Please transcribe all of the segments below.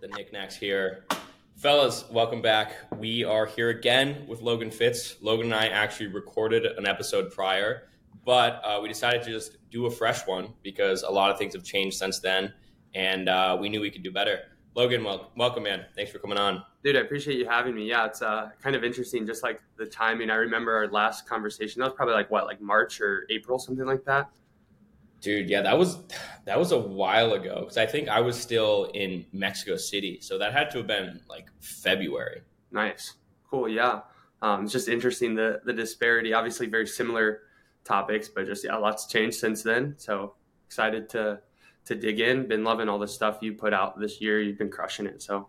the knickknacks here. Fellas, welcome back. We are here again with Logan Fitz. Logan and I actually recorded an episode prior, but uh, we decided to just do a fresh one because a lot of things have changed since then, and uh, we knew we could do better. Logan, well, welcome, man. Thanks for coming on. Dude, I appreciate you having me. Yeah, it's uh, kind of interesting, just like the timing. I remember our last conversation. That was probably like what, like March or April, something like that. Dude, yeah, that was that was a while ago because I think I was still in Mexico City, so that had to have been like February. Nice, cool, yeah. Um, it's just interesting the the disparity. Obviously, very similar topics, but just yeah, lots changed since then. So excited to to dig in. Been loving all the stuff you put out this year. You've been crushing it. So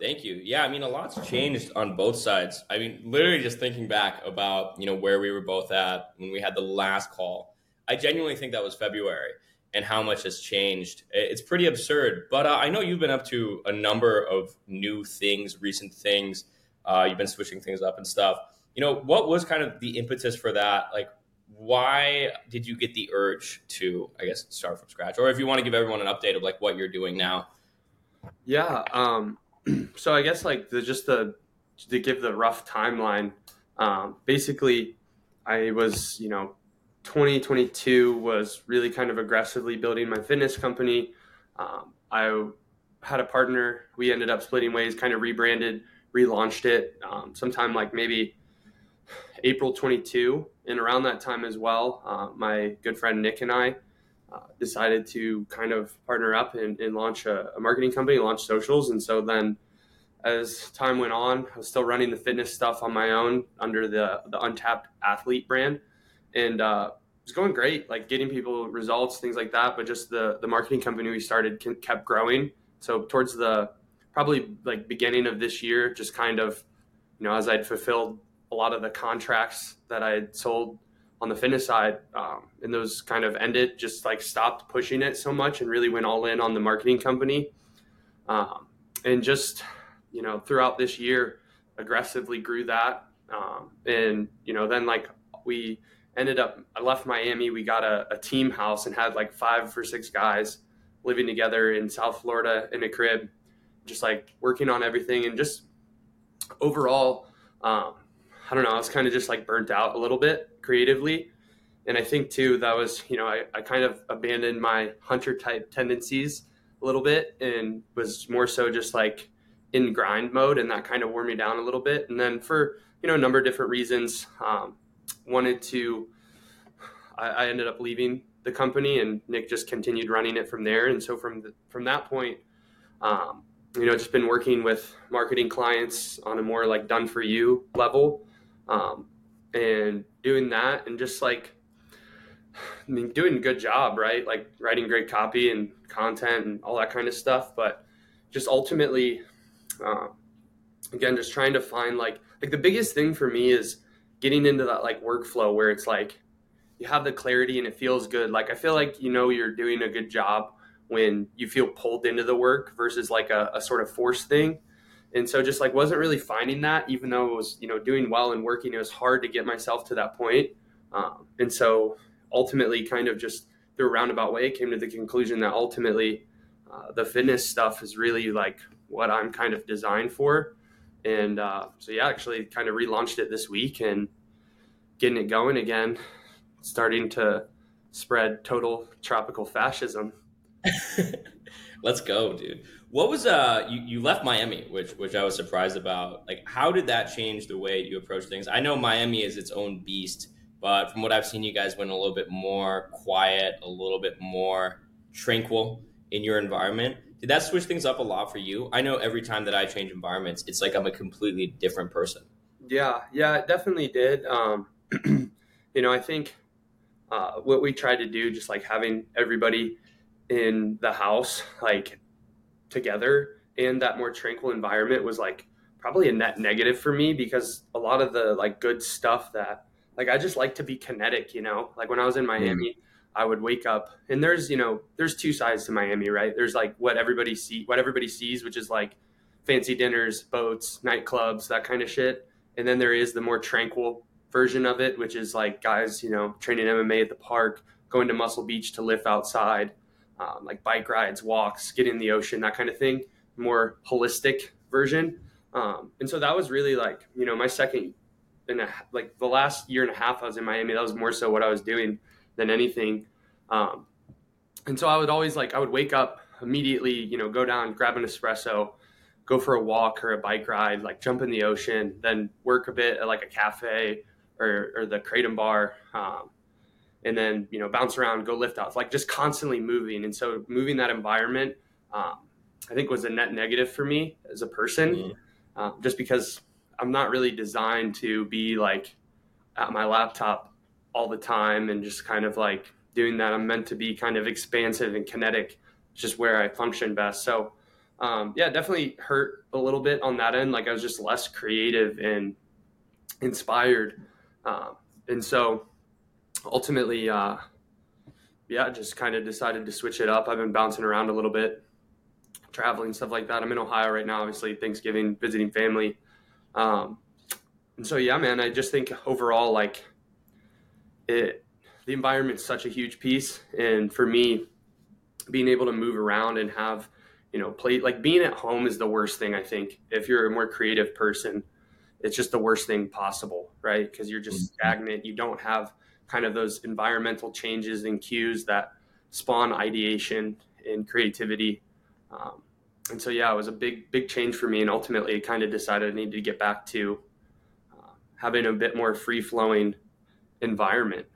Thank you. Yeah, I mean, a lot's changed on both sides. I mean, literally just thinking back about you know where we were both at when we had the last call I genuinely think that was February and how much has changed. It's pretty absurd. But uh, I know you've been up to a number of new things, recent things. Uh, you've been switching things up and stuff. You know, what was kind of the impetus for that? Like, why did you get the urge to, I guess, start from scratch? Or if you want to give everyone an update of like what you're doing now. Yeah. Um, so I guess like the just the to give the rough timeline. Um, basically, I was you know 2022 was really kind of aggressively building my fitness company. Um, I had a partner. We ended up splitting ways, kind of rebranded, relaunched it um, sometime like maybe April 22. And around that time as well, uh, my good friend Nick and I uh, decided to kind of partner up and, and launch a, a, marketing company, launch socials. And so then as time went on, I was still running the fitness stuff on my own under the, the Untapped Athlete brand and uh, it was going great, like getting people results, things like that. But just the the marketing company we started kept growing. So towards the probably like beginning of this year, just kind of, you know, as I'd fulfilled a lot of the contracts that I had sold on the fitness side, um, and those kind of ended, just like stopped pushing it so much and really went all in on the marketing company. Um, and just, you know, throughout this year, aggressively grew that. Um, and, you know, then like we, ended up i left miami. We got a, a, team house and had like five or six guys living together in south florida in a crib just like working on everything and just overall um, i don't know i was kind of just like burnt out a little bit creatively. And i think too that was you know i, I kind of abandoned my hunter type tendencies a little bit and was more so just like in grind mode and that kind of wore me down a little bit. And then for you know a number of different reasons um, wanted to I, I, ended up leaving the company and Nick just continued running it from there. And so from the, from that point, um, you know, just been working with marketing clients on a more like done for you level, um, and doing that and just like, I mean, doing a good job, right? Like writing great copy and content and all that kind of stuff. But just ultimately, uh, again, just trying to find like, like the biggest thing for me is getting into that like workflow where it's like you have the clarity and it feels good. Like I feel like you know you're doing a good job when you feel pulled into the work versus like a, a sort of forced thing. And so just like wasn't really finding that, even though it was you know doing well and working, it was hard to get myself to that point. Um, and so ultimately, kind of just through a roundabout way, came to the conclusion that ultimately uh, the fitness stuff is really like what I'm kind of designed for. And uh, so, yeah, actually kind of relaunched it this week and getting it going again, starting to spread total tropical fascism. Let's go, dude. What was uh you, you left Miami, which which I was surprised about. Like how did that change the way you approach things? I know Miami is its own beast, but from what I've seen you guys went a little bit more quiet, a little bit more tranquil in your environment. Did that switch things up a lot for you? I know every time that I change environments, it's like I'm a completely different person. Yeah, yeah, it definitely did. Um, you know, I think uh, what we tried to do, just like having everybody in the house, like together in that more tranquil environment, was like probably a net negative for me because a lot of the like good stuff that like I just like to be kinetic, you know. Like when I was in Miami, mm. I would wake up and there's, you know, there's two sides to Miami, right? There's like what everybody see what everybody sees, which is like fancy dinners, boats, nightclubs, that kind of shit. And then there is the more tranquil version of it, which is like guys, you know, training MMA at the park, going to Muscle Beach to lift outside, um, like bike rides, walks, get in the ocean, that kind of thing. more holistic version. Um, and so that was really like, you know, my second and like the last year and a half I was in Miami, that was more so what I was doing than anything. Um, and so I would always like, I would wake up immediately, you know, go down, grab an espresso, go for a walk or a bike ride, like jump in the ocean, then work a bit at like a cafe or, or the Kratom bar. Um, and then, you know, bounce around, go lift off, like just constantly moving. And so moving that environment, um, I think was a net negative for me as a person, mm-hmm. uh, just because I'm not really designed to be like at my laptop all the time and just kind of like doing that. I'm meant to be kind of expansive and kinetic, just where I function best. So, um, yeah, definitely hurt a little bit on that end. Like I was just less creative and inspired. Um, and so ultimately, uh, yeah, just kind of decided to switch it up. I've been bouncing around a little bit, traveling, stuff like that. I'm in Ohio right now, obviously, Thanksgiving, visiting family. Um, and so, yeah, man, I just think overall, like, it, the environment's such a huge piece. And for me, being able to move around and have, you know, play like being at home is the worst thing, I think. If you're a more creative person, it's just the worst thing possible, right? Because you're just mm-hmm. stagnant. You don't have kind of those environmental changes and cues that spawn ideation and creativity. Um, and so, yeah, it was a big, big change for me. And ultimately, kind of decided I needed to get back to uh, having a bit more free flowing environment.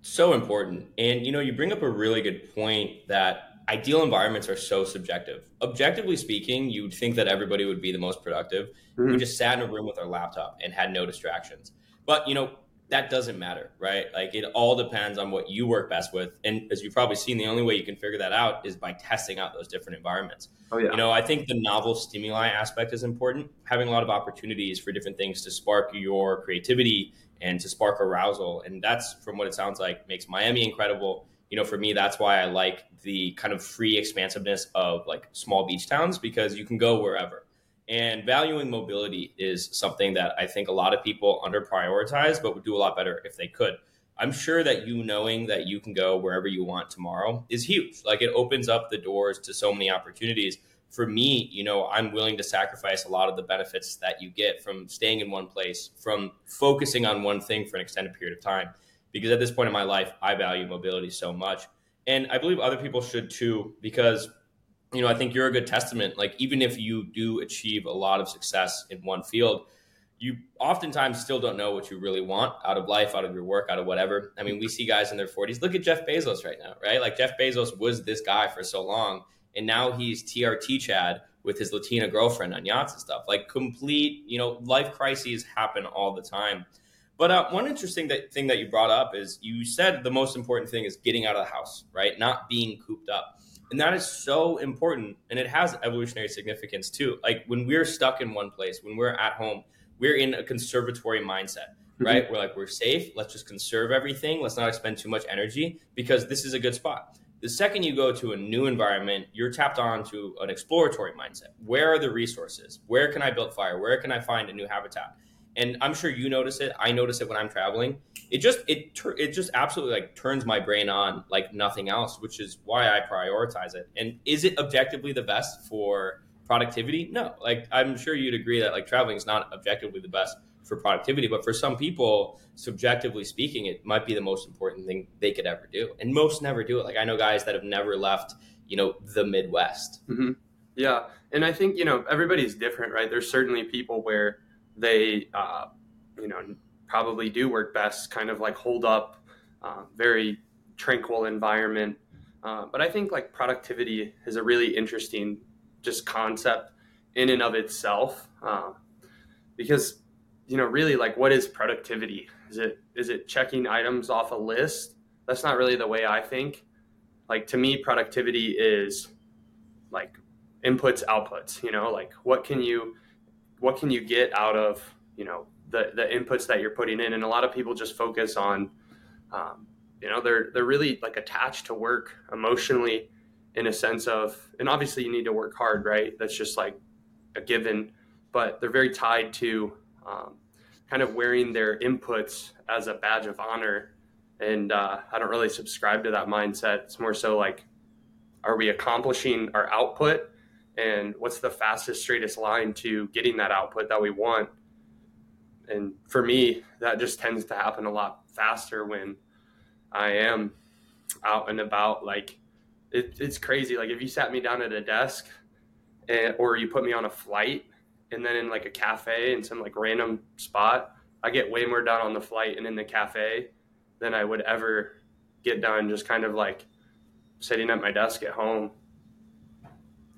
So important. And, you know, you bring up a really good point that ideal environments are so subjective. Objectively speaking, you'd think that everybody would be the most productive. Mm-hmm. We just sat in a room with our laptop and had no distractions. But, you know, that doesn't matter, right? Like it all depends on what you work best with. And as you've probably seen, the only way you can figure that out is by testing out those different environments. Oh, yeah. You know, I think the novel stimuli aspect is important. Having a lot of opportunities for different things to spark your creativity and to spark arousal. And that's from what it sounds like makes Miami incredible. You know, for me, that's why I like the kind of free expansiveness of like small beach towns because you can go wherever. And valuing mobility is something that I think a lot of people under prioritize, but would do a lot better if they could. I'm sure that you knowing that you can go wherever you want tomorrow is huge. Like it opens up the doors to so many opportunities. For me, you know, I'm willing to sacrifice a lot of the benefits that you get from staying in one place, from focusing on one thing for an extended period of time. Because at this point in my life, I value mobility so much. And I believe other people should too, because you know, I think you're a good testament. Like, even if you do achieve a lot of success in one field, you oftentimes still don't know what you really want out of life, out of your work, out of whatever. I mean, we see guys in their 40s. Look at Jeff Bezos right now, right? Like, Jeff Bezos was this guy for so long, and now he's TRT Chad with his Latina girlfriend on yachts and stuff. Like, complete, you know, life crises happen all the time. But uh, one interesting that, thing that you brought up is you said the most important thing is getting out of the house, right? Not being cooped up. And that is so important. And it has evolutionary significance too. Like when we're stuck in one place, when we're at home, we're in a conservatory mindset, mm-hmm. right? Mm-hmm. We're like, we're safe. Let's just conserve everything. Let's not expend too much energy because this is a good spot. The second you go to a new environment, you're tapped on to an exploratory mindset. Where are the resources? Where can I build fire? Where can I find a new habitat? And I'm sure you notice it. I notice it when I'm traveling it just it it just absolutely like turns my brain on like nothing else, which is why I prioritize it. And is it objectively the best for productivity? No. Like I'm sure you'd agree that like traveling is not objectively the best for productivity, but for some people, subjectively speaking, it might be the most important thing they could ever do. And most never do it. Like I know guys that have never left, you know, the Midwest. Mm-hmm. Yeah, and I think you know everybody's different, right? There's certainly people where they, uh, you know, probably do work best, kind of like holed up, uh, very tranquil environment. Uh, but I think like productivity is a really interesting just concept in and of itself, uh, because you know really like what is productivity? Is it is it checking items off a list? That's not really the way I think. Like to me, productivity is like inputs outputs. You know, like what can you what can you get out of you know the the inputs that you're putting in and a lot of people just focus on um, you know they're they're really like attached to work emotionally in a sense of and obviously you need to work hard right that's just like a given but they're very tied to um, kind of wearing their inputs as a badge of honor. And uh, i don't really subscribe to that mindset. It's more so like are we accomplishing our output? And what's the fastest straightest line to getting that output that we want? And for me that just tends to happen a lot faster when i am out and about. Like it, it's crazy. Like if you sat me down at a desk and, or you put me on a flight and then in like a cafe in some like random spot i get way more done on the flight and in the cafe than i would ever get done just kind of like sitting at my desk at home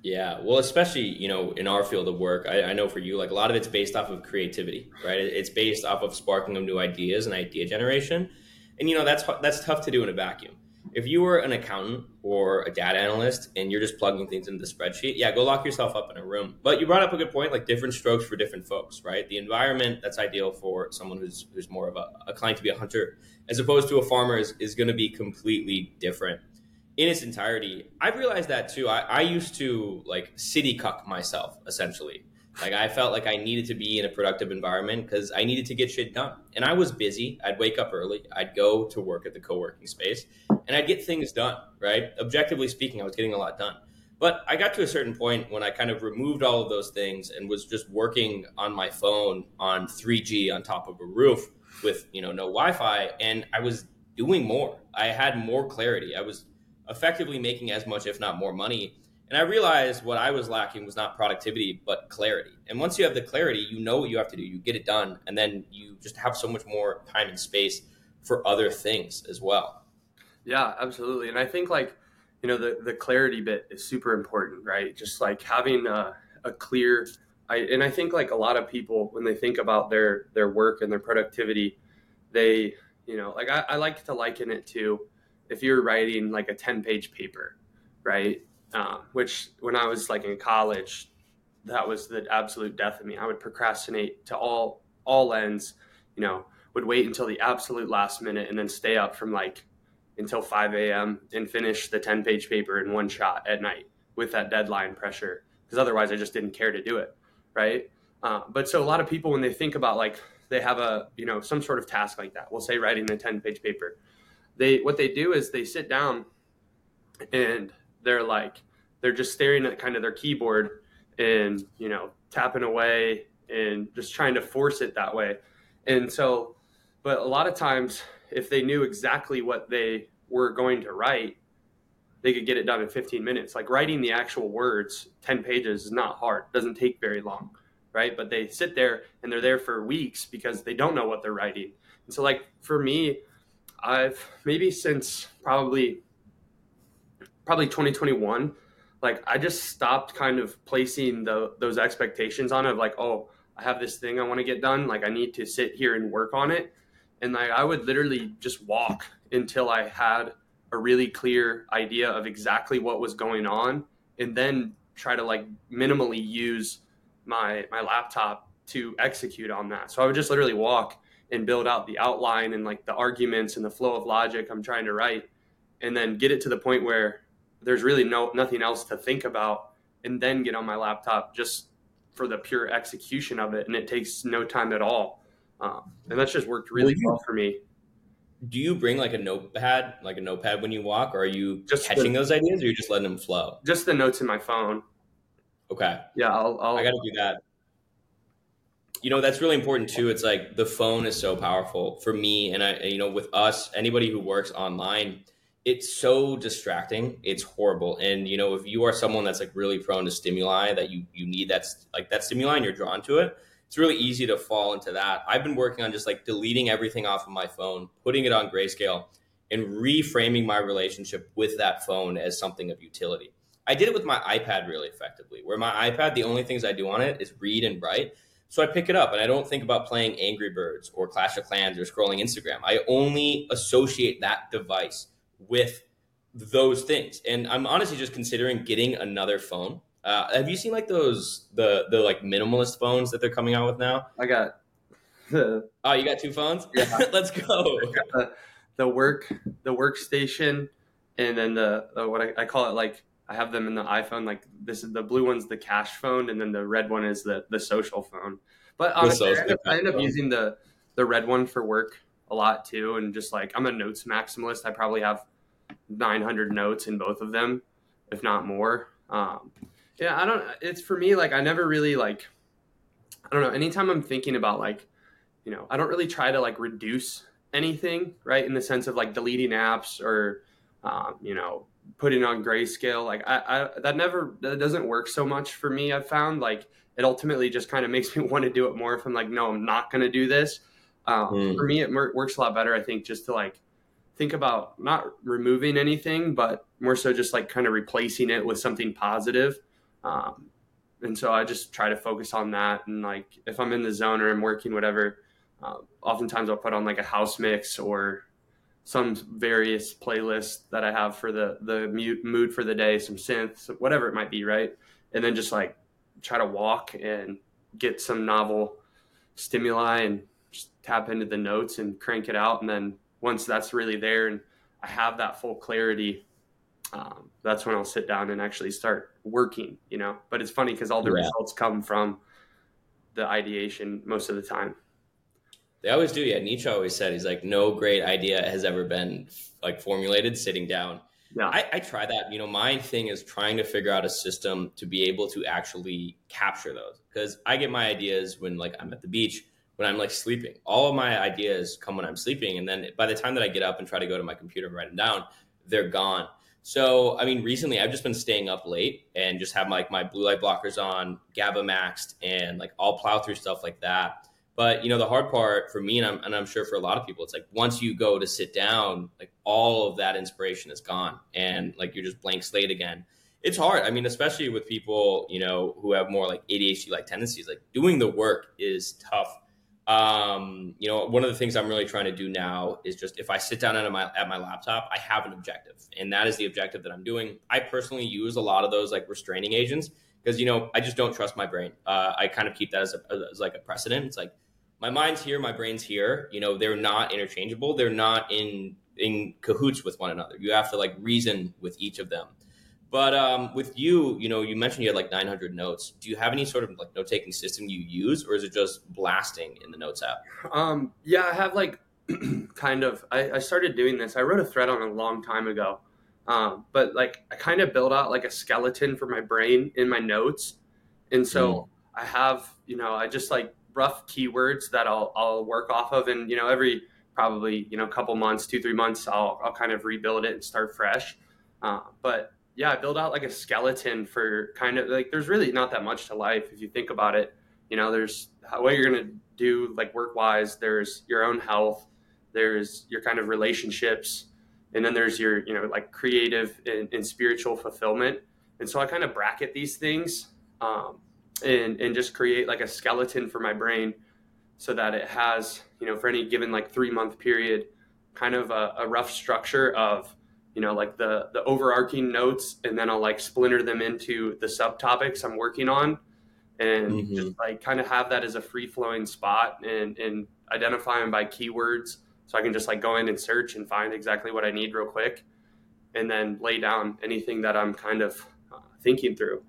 yeah, well, especially you know in our field of work, I, I, know for you, like a lot of it's based off of creativity, right? It's based off of sparking of new ideas and idea generation, and you know that's that's tough to do in a vacuum. If you were an accountant or a data analyst and you're just plugging things into the spreadsheet, yeah, go lock yourself up in a room. But you brought up a good point, like different strokes for different folks, right? The environment that's ideal for someone who's who's more of a, a client to be a hunter as opposed to a farmer is, is going to be completely different in its entirety. I've realized that too. I, I used to like city cuck myself essentially. Like I felt like I needed to be in a productive environment because I needed to get shit done. And I was busy. I'd wake up early. I'd go to work at the co-working space and I'd get things done, right? Objectively speaking, I was getting a lot done. But I got to a certain point when I kind of removed all of those things and was just working on my phone on 3G on top of a roof with, you know, no Wi-Fi and I was doing more. I had more clarity. I was effectively making as much, if not more money. And I realized what I was lacking was not productivity, but clarity. And once you have the clarity, you know what you have to do, you get it done, and then you just have so much more time and space for other things as well. Yeah, absolutely. And I think like, you know, the, the clarity bit is super important, right? Just like having a, a clear, I, and I think like a lot of people, when they think about their, their work and their productivity, they, you know, like I, I like to liken it to, if you're writing like a 10 page paper, right? Um, which when I was like in college, that was the absolute death of me. I would procrastinate to all all ends, you know, would wait until the absolute last minute and then stay up from like until 5 a.m. and finish the 10 page paper in one shot at night with that deadline pressure because otherwise I just didn't care to do it, right? Uh, but so a lot of people when they think about like they have a you know some sort of task like that, we'll say writing a 10 page paper, they what they do is they sit down and they're like they're just staring at kind of their keyboard and you know tapping away and just trying to force it that way. And so but a lot of times if they knew exactly what they were going to write they could get it done in 15 minutes. Like writing the actual words 10 pages is not hard. Doesn't take very long right? But they sit there and they're there for weeks because they don't know what they're writing. And so like for me I've maybe since probably probably 2021 like I just stopped kind of placing the those expectations on it of like oh I have this thing I want to get done like I need to sit here and work on it. And like I would literally just walk until I had a really clear idea of exactly what was going on and then try to like minimally use my my laptop to execute on that. So I would just literally walk and build out the outline and like the arguments and the flow of logic I'm trying to write and then get it to the point where there's really no nothing else to think about and then get on my laptop just for the pure execution of it. And it takes no time at all. Um, and that's just worked really well, well for me. Do you bring like a notepad like a notepad when you walk? Or are you just catching the, those ideas or you just letting them flow? Just the notes in my phone. Okay. Yeah i'll, I'll i gotta do that. You know that's really important too. It's like the phone is so powerful for me and i you know with us anybody who works online it's so distracting. It's horrible. And you know if you are someone that's like really prone to stimuli that you you need that's like that stimuli and you're drawn to it it's really easy to fall into that. I've been working on just like deleting everything off of my phone putting it on grayscale and reframing my relationship with that phone as something of utility. I did it with my ipad really effectively where my ipad the only things i do on it is read and write. So I pick it up and I don't think about playing Angry Birds or Clash of Clans or scrolling Instagram. I only associate that device with those things. And I'm honestly just considering getting another phone. Uh, have you seen like those the the like minimalist phones that they're coming out with now? I got the Oh, you got two phones? Yeah. Let's go. The, the, work the workstation and then the, the what I, I call it like I have them in the iPhone. Like this is the blue one's the cash phone, and then the red one is the the social phone. But honestly, I end, up, I end up using the the red one for work a lot too, and just like I'm a notes maximalist. I probably have 900 notes in both of them, if not more. Um, Yeah, I don't. It's for me like I never really like. I don't know. Anytime I'm thinking about like, you know, I don't really try to like reduce anything, right? In the sense of like deleting apps or, um, you know, putting on grayscale. Like I, I that never that doesn't work so much for me. I've found like it ultimately just kind of makes me want to do it more. If I'm like, no, I'm not going to do this. Um, mm. For me, it works a lot better. I think just to like think about not removing anything, but more so just like kind of replacing it with something positive. Um, and so I just try to focus on that. And like if I'm in the zone or I'm working, whatever, uh, oftentimes I'll put on like a house mix or some various playlists that I have for the the mood for the day, some synths, whatever it might be, right? And then just like try to walk and get some novel stimuli and just tap into the notes and crank it out. And then once that's really there and I have that full clarity, um, that's when I'll sit down and actually start working, you know. But it's funny because all the yeah. results come from the ideation most of the time. They always do. Yeah, Nietzsche always said he's like, no great idea has ever been like formulated sitting down. Yeah, I, I try that. You know, my thing is trying to figure out a system to be able to actually capture those because I get my ideas when like I'm at the beach when I'm like sleeping. All of my ideas come when I'm sleeping, and then by the time that I get up and try to go to my computer and write them down, they're gone. So, I mean, recently I've just been staying up late and just have like my blue light blockers on, GABA maxed, and like I'll plow through stuff like that. But you know, the hard part for me, and I'm, and I'm sure for a lot of people, it's like once you go to sit down, like all of that inspiration is gone, and like you're just blank slate again. It's hard. I mean, especially with people you know who have more like ADHD like tendencies. Like doing the work is tough um, you know, one of the things I'm really trying to do now is just if I sit down at my at my laptop, I have an objective, and that is the objective that I'm doing. I personally use a lot of those like restraining agents because you know I just don't trust my brain. Uh, I kind of keep that as, a, as like a precedent. It's like my mind's here, my brain's here. You know, they're not interchangeable. They're not in in cahoots with one another. You have to like reason with each of them. But um, with you, you know, you mentioned you had like 900 notes. Do you have any sort of like note taking system you use, or is it just blasting in the Notes app? Um, yeah, I have like kind of. I, I, started doing this. I wrote a thread on a long time ago, um, but like I kind of built out like a skeleton for my brain in my notes, and so mm. I have you know I just like rough keywords that I'll I'll work off of, and you know every probably you know couple months, two three months, I'll I'll kind of rebuild it and start fresh. Uh, but yeah, build out like a skeleton for kind of like there's really not that much to life if you think about it. You know, there's what you're gonna do like work wise. There's your own health. There's your kind of relationships, and then there's your you know like creative and, and spiritual fulfillment. And so I kind of bracket these things um, and and just create like a skeleton for my brain so that it has you know for any given like three month period kind of a, a rough structure of you know like the the overarching notes and then i'll like splinter them into the subtopics i'm working on. And mm-hmm. just like kind of have that as a free flowing spot and and identify them by keywords. So i can just like go in and search and find exactly what i need real quick and then lay down anything that i'm kind of uh, thinking through.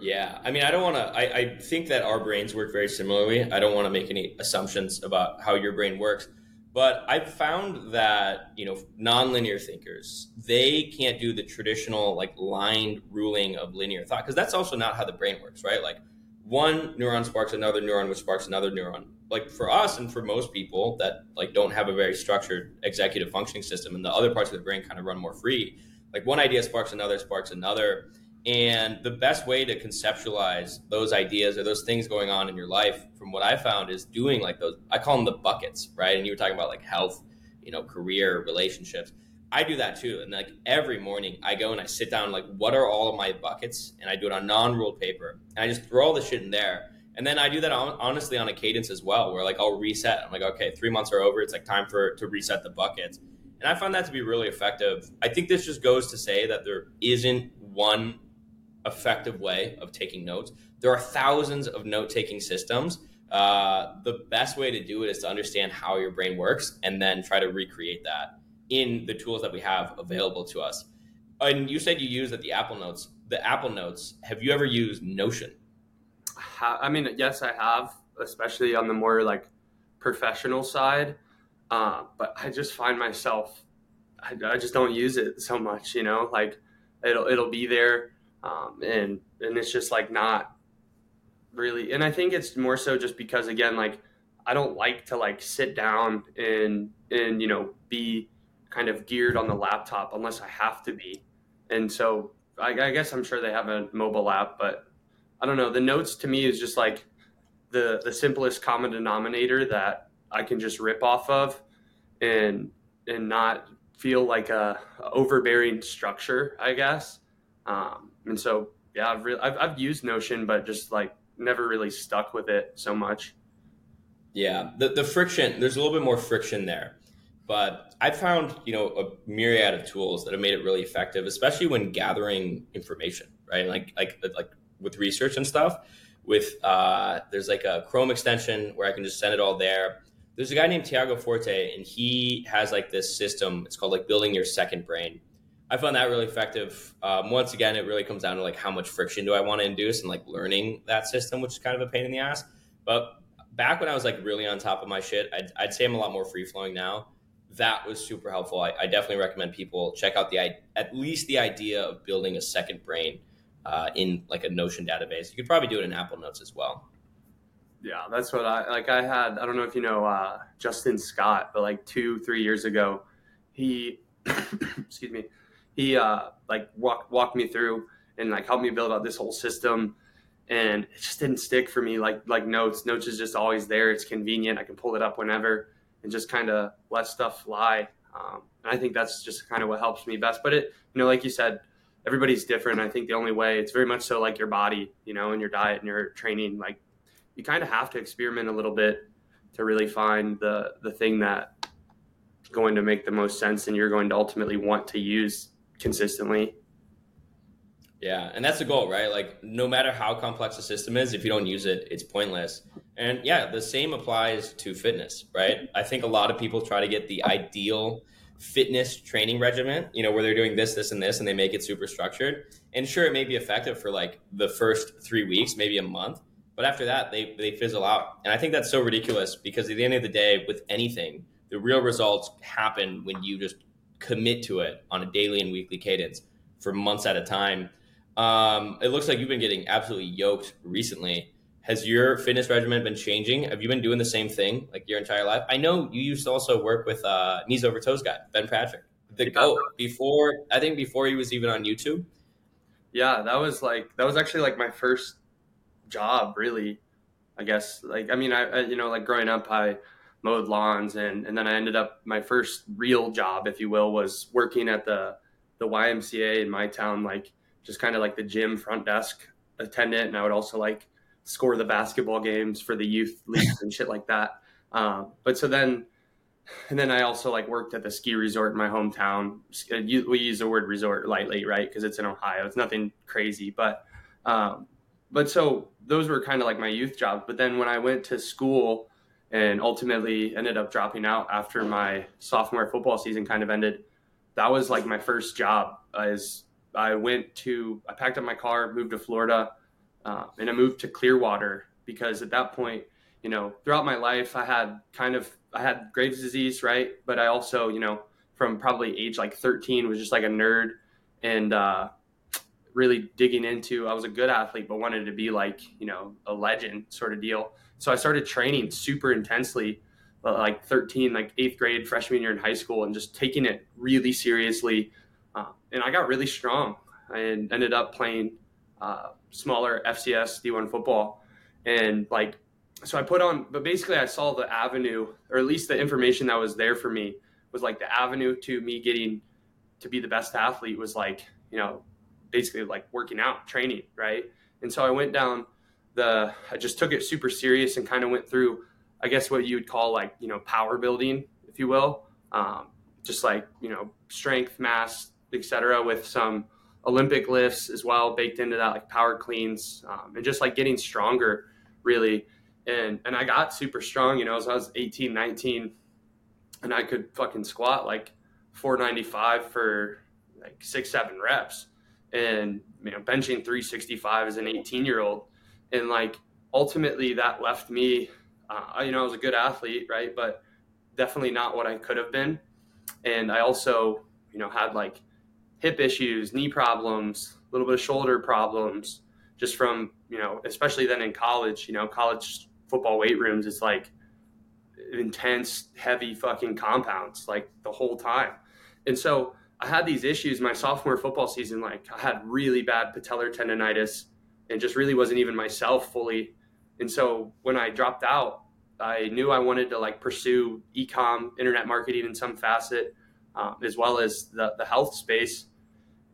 Yeah. I mean i don't want to I, I think that our brains work very similarly. I don't want to make any assumptions about how your brain works but I've found that, you know, nonlinear thinkers, they can't do the traditional like lined ruling of linear thought because that's also not how the brain works, right? Like one neuron sparks another neuron, which sparks another neuron. Like for us and for most people that like don't have a very structured executive functioning system and the other parts of the brain kind of run more free, like one idea sparks another, sparks another. And the best way to conceptualize those ideas or those things going on in your life, from what I found, is doing like those. I call them the buckets, right? And you were talking about like health, you know, career, relationships. I do that too. And like every morning, I go and I sit down, like, what are all of my buckets? And I do it on non ruled paper. And I just throw all the shit in there. And then I do that on, honestly on a cadence as well, where like I'll reset. I'm like, okay, three months are over. It's like time for to reset the buckets. And I find that to be really effective. I think this just goes to say that there isn't one effective way of taking notes. There are thousands of note taking systems. Uh, the best way to do it is to understand how your brain works and then try to recreate that in the tools that we have available to us. And you said you use at the Apple Notes. The Apple Notes. Have you ever used Notion? I mean, yes, I have, especially on the more like professional side. Uh, but I just find myself, I, I just don't use it so much. You know, like it'll it'll be there um, and and it's just like not really. And I think it's more so just because again, like I don't like to like sit down and and you know be kind of geared on the laptop unless I have to be. And so I, I guess I'm sure they have a mobile app, but I don't know. The notes to me is just like the the simplest common denominator that I can just rip off of, and and not feel like a, a overbearing structure, I guess. Um, and so yeah, I've, I've I've used Notion, but just like never really stuck with it so much. Yeah, the the friction. There's a little bit more friction there, but I found you know a myriad of tools that have made it really effective, especially when gathering information, right? Like like like with research and stuff. With uh, there's like a Chrome extension where I can just send it all there. There's a guy named Tiago Forte, and he has like this system. It's called like building your second brain. I found that really effective. Um, once again, it really comes down to like how much friction do I want to induce and like learning that system, which is kind of a pain in the ass. But back when I was like really on top of my shit, I'd, I'd say I'm a lot more free flowing now. That was super helpful. I, I, definitely recommend people check out the at least the idea of building a second brain uh, in like a Notion database. You could probably do it in Apple Notes as well. Yeah, that's what I like. I had I don't know if you know uh, Justin Scott, but like two three years ago, he excuse me, he uh, like walked walked me through and like helped me build out this whole system, and it just didn't stick for me. Like like notes, notes is just always there. It's convenient. I can pull it up whenever and just kind of let stuff fly. Um, and I think that's just kind of what helps me best. But it, you know, like you said, everybody's different. I think the only way it's very much so like your body, you know, and your diet and your training. Like you kind of have to experiment a little bit to really find the the thing that going to make the most sense and you're going to ultimately want to use consistently. Yeah, and that's the goal, right? Like no matter how complex the system is, if you don't use it, it's pointless. And yeah, the same applies to fitness, right? I think a lot of people try to get the ideal fitness training regimen, you know, where they're doing this, this, and this, and they make it super structured. And sure, it may be effective for like the first three weeks, maybe a month, but after that, they they fizzle out. And I think that's so ridiculous because at the end of the day, with anything, the real results happen when you just commit to it on a daily and weekly cadence for months at a time. Um, it looks like you've been getting absolutely yoked recently. Has your fitness regimen been changing? Have you been doing the same thing like your entire life? I know you used to also work with uh, knees over toes guy Ben Patrick, the goat. Before I think before he was even on YouTube. Yeah, that was like that was actually like my first job, really. I guess like I mean I, I you know like growing up I mowed lawns and and then I ended up my first real job, if you will, was working at the the YMCA in my town, like just kind of like the gym front desk attendant, and I would also like score the basketball games for the youth leagues and shit like that. Um, but so then, and then I also like worked at the ski resort in my hometown. Uh, we use the word resort lightly, right? Because it's in Ohio. It's nothing crazy, but um, but so those were kind of like my youth jobs. But then when I went to school and ultimately ended up dropping out after my sophomore football season kind of ended. That was like my first job. As I went to, I packed up my car, moved to Florida, uh, and I moved to Clearwater because at that point, you know, throughout my life, I had kind of I had Graves' disease, right? But I also, you know, from probably age like 13, was just like a nerd and uh, really digging into. I was a good athlete, but wanted to be like, you know, a legend sort of deal. So I started training super intensely, uh, like 13, like eighth grade, freshman year in high school, and just taking it really seriously. Uh, and I got really strong and ended up playing uh, smaller FCS D1 football. And like, so I put on, but basically I saw the avenue, or at least the information that was there for me was like the avenue to me getting to be the best athlete was like, you know, basically like working out, training, right? And so I went down the I just took it super serious and kind of went through, I guess what you would call like you know power building, if you will, um, just like you know strength, mass, etc. With some Olympic lifts as well baked into that, like power cleans, um, and just like getting stronger, really. And and I got super strong, you know, as I was 18, 19, and I could fucking squat like 495 for like six, seven reps, and you know benching 365 as an 18 year old and like ultimately that left me uh, you know i was a good athlete right but definitely not what i could have been and i also you know had like hip issues knee problems a little bit of shoulder problems, just from you know, especially then in college. You know, college football weight rooms is like intense, heavy fucking compounds like the whole time, and so I had these issues my sophomore football season. Like I had really bad patellar tendonitis, and just really wasn't even myself fully. And so when I dropped out, I knew I wanted to like pursue ecom, internet marketing in some facet, um, as well as the, the health space.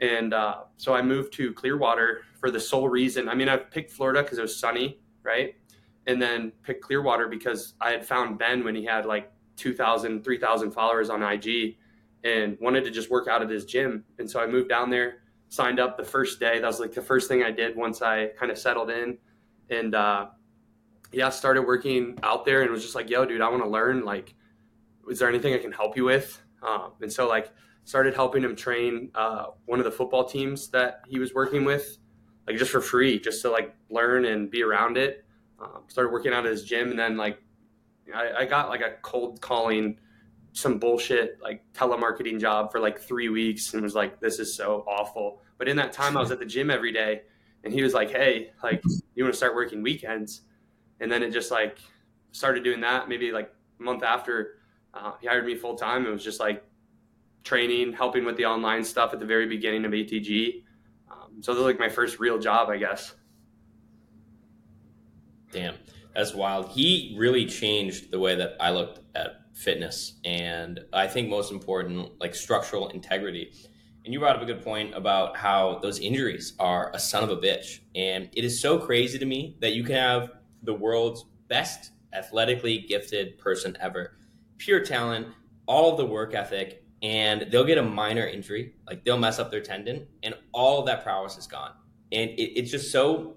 And uh, so I moved to Clearwater for the sole reason. I mean, I picked Florida because it was sunny, right? And then picked Clearwater because I had found Ben when he had like 2,000, 3,000 followers on IG and wanted to just work out at his gym. And so I moved down there, signed up the first day. That was like the first thing I did once I kind of settled in. And uh, yeah, started working out there and was just like, yo, dude, I want to learn. Like, is there anything I can help you with? Um, and so, like, started helping him train uh, one of the football teams that he was working with, like, just for free, just to like learn and be around it. Um, started working out at his gym, and then like, I, I got like a cold calling, some bullshit like telemarketing job for like three weeks, and was like, this is so awful. But in that time, I was at the gym every day, and he was like, hey, like, you want to start working weekends? and then it just like started doing that maybe like a month after uh, he hired me full time it was just like training helping with the online stuff at the very beginning of atg um, so that was like my first real job i guess damn that's wild he really changed the way that i looked at fitness and i think most important like structural integrity and you brought up a good point about how those injuries are a son of a bitch and it is so crazy to me that you can have the world's best athletically gifted person ever. Pure talent, all of the work ethic, and they'll get a minor injury, like they'll mess up their tendon, and all of that prowess is gone. And it, it's just so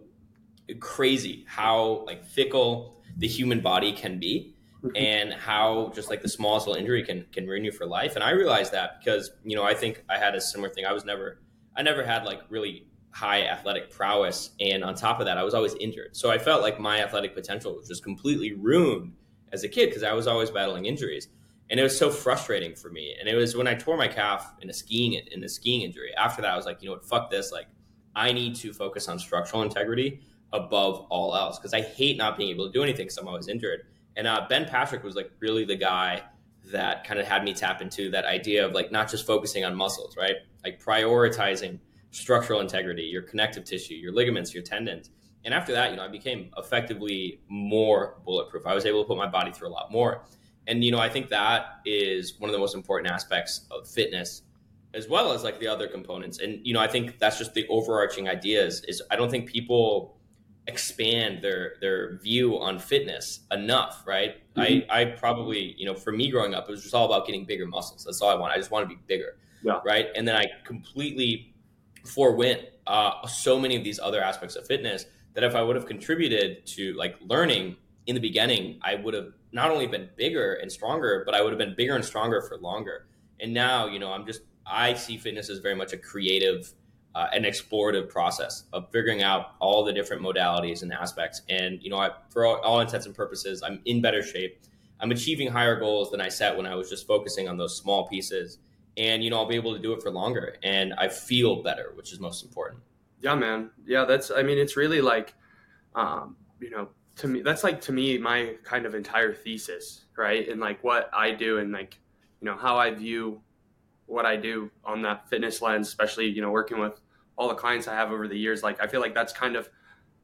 crazy how like fickle the human body can be. And how just like the smallest little injury can can ruin you for life and i realized that because you know i think i had a similar thing i was never i never had like really high athletic prowess. And on top of that, I was always injured. So I felt like my athletic potential was just completely ruined as a kid because I was always battling injuries. And it was so frustrating for me. And it was when I tore my calf in a skiing in a skiing injury. After that, I was like, you know what, fuck this. Like, I need to focus on structural integrity above all else because I hate not being able to do anything because I'm always injured. And uh, Ben Patrick was like really the guy that kind of had me tap into that idea of like not just focusing on muscles, right? Like prioritizing structural integrity, your connective tissue, your ligaments, your tendons. And after that, you know, I became effectively more bulletproof. I was able to put my body through a lot more. And, you know, I think that is one of the most important aspects of fitness, as well as like the other components. And, you know, I think that's just the overarching ideas is I don't think people expand their their view on fitness enough, right? Mm-hmm. I, I probably, you know, for me growing up, it was just all about getting bigger muscles. That's all I want. I just want to be bigger. Yeah. Right. And then I completely forewent uh, so many of these other aspects of fitness that if I would have contributed to like learning in the beginning, I would have not only been bigger and stronger, but I would have been bigger and stronger for longer. And now, you know, I'm just I see fitness as very much a creative uh, an explorative process of figuring out all the different modalities and aspects. And you know, I, for all, all intents and purposes, I'm in better shape. I'm achieving higher goals than I set when I was just focusing on those small pieces and you know I'll be able to do it for longer and I feel better, which is most important. Yeah, man. Yeah, that's I mean it's really like um, you know, to me that's like to me my kind of entire thesis, right? And like what I do and like you know how I view what I do on that fitness lens, especially you know working with all the clients I have over the years. Like I feel like that's kind of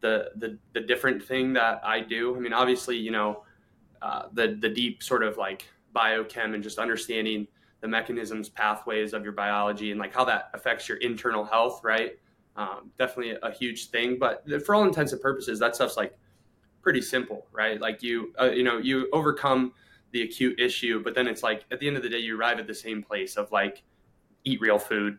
the the the different thing that I do. I mean, obviously, you know, uh, the the deep sort of like biochem and just understanding the mechanisms, pathways of your biology, and like how that affects your internal health, right? Um, definitely a, huge thing. But for all intents and purposes, that stuff's like pretty simple, right? Like you, uh, you know, you overcome the acute issue, but then it's like at the end of the day, you arrive at the same place of like eat real food,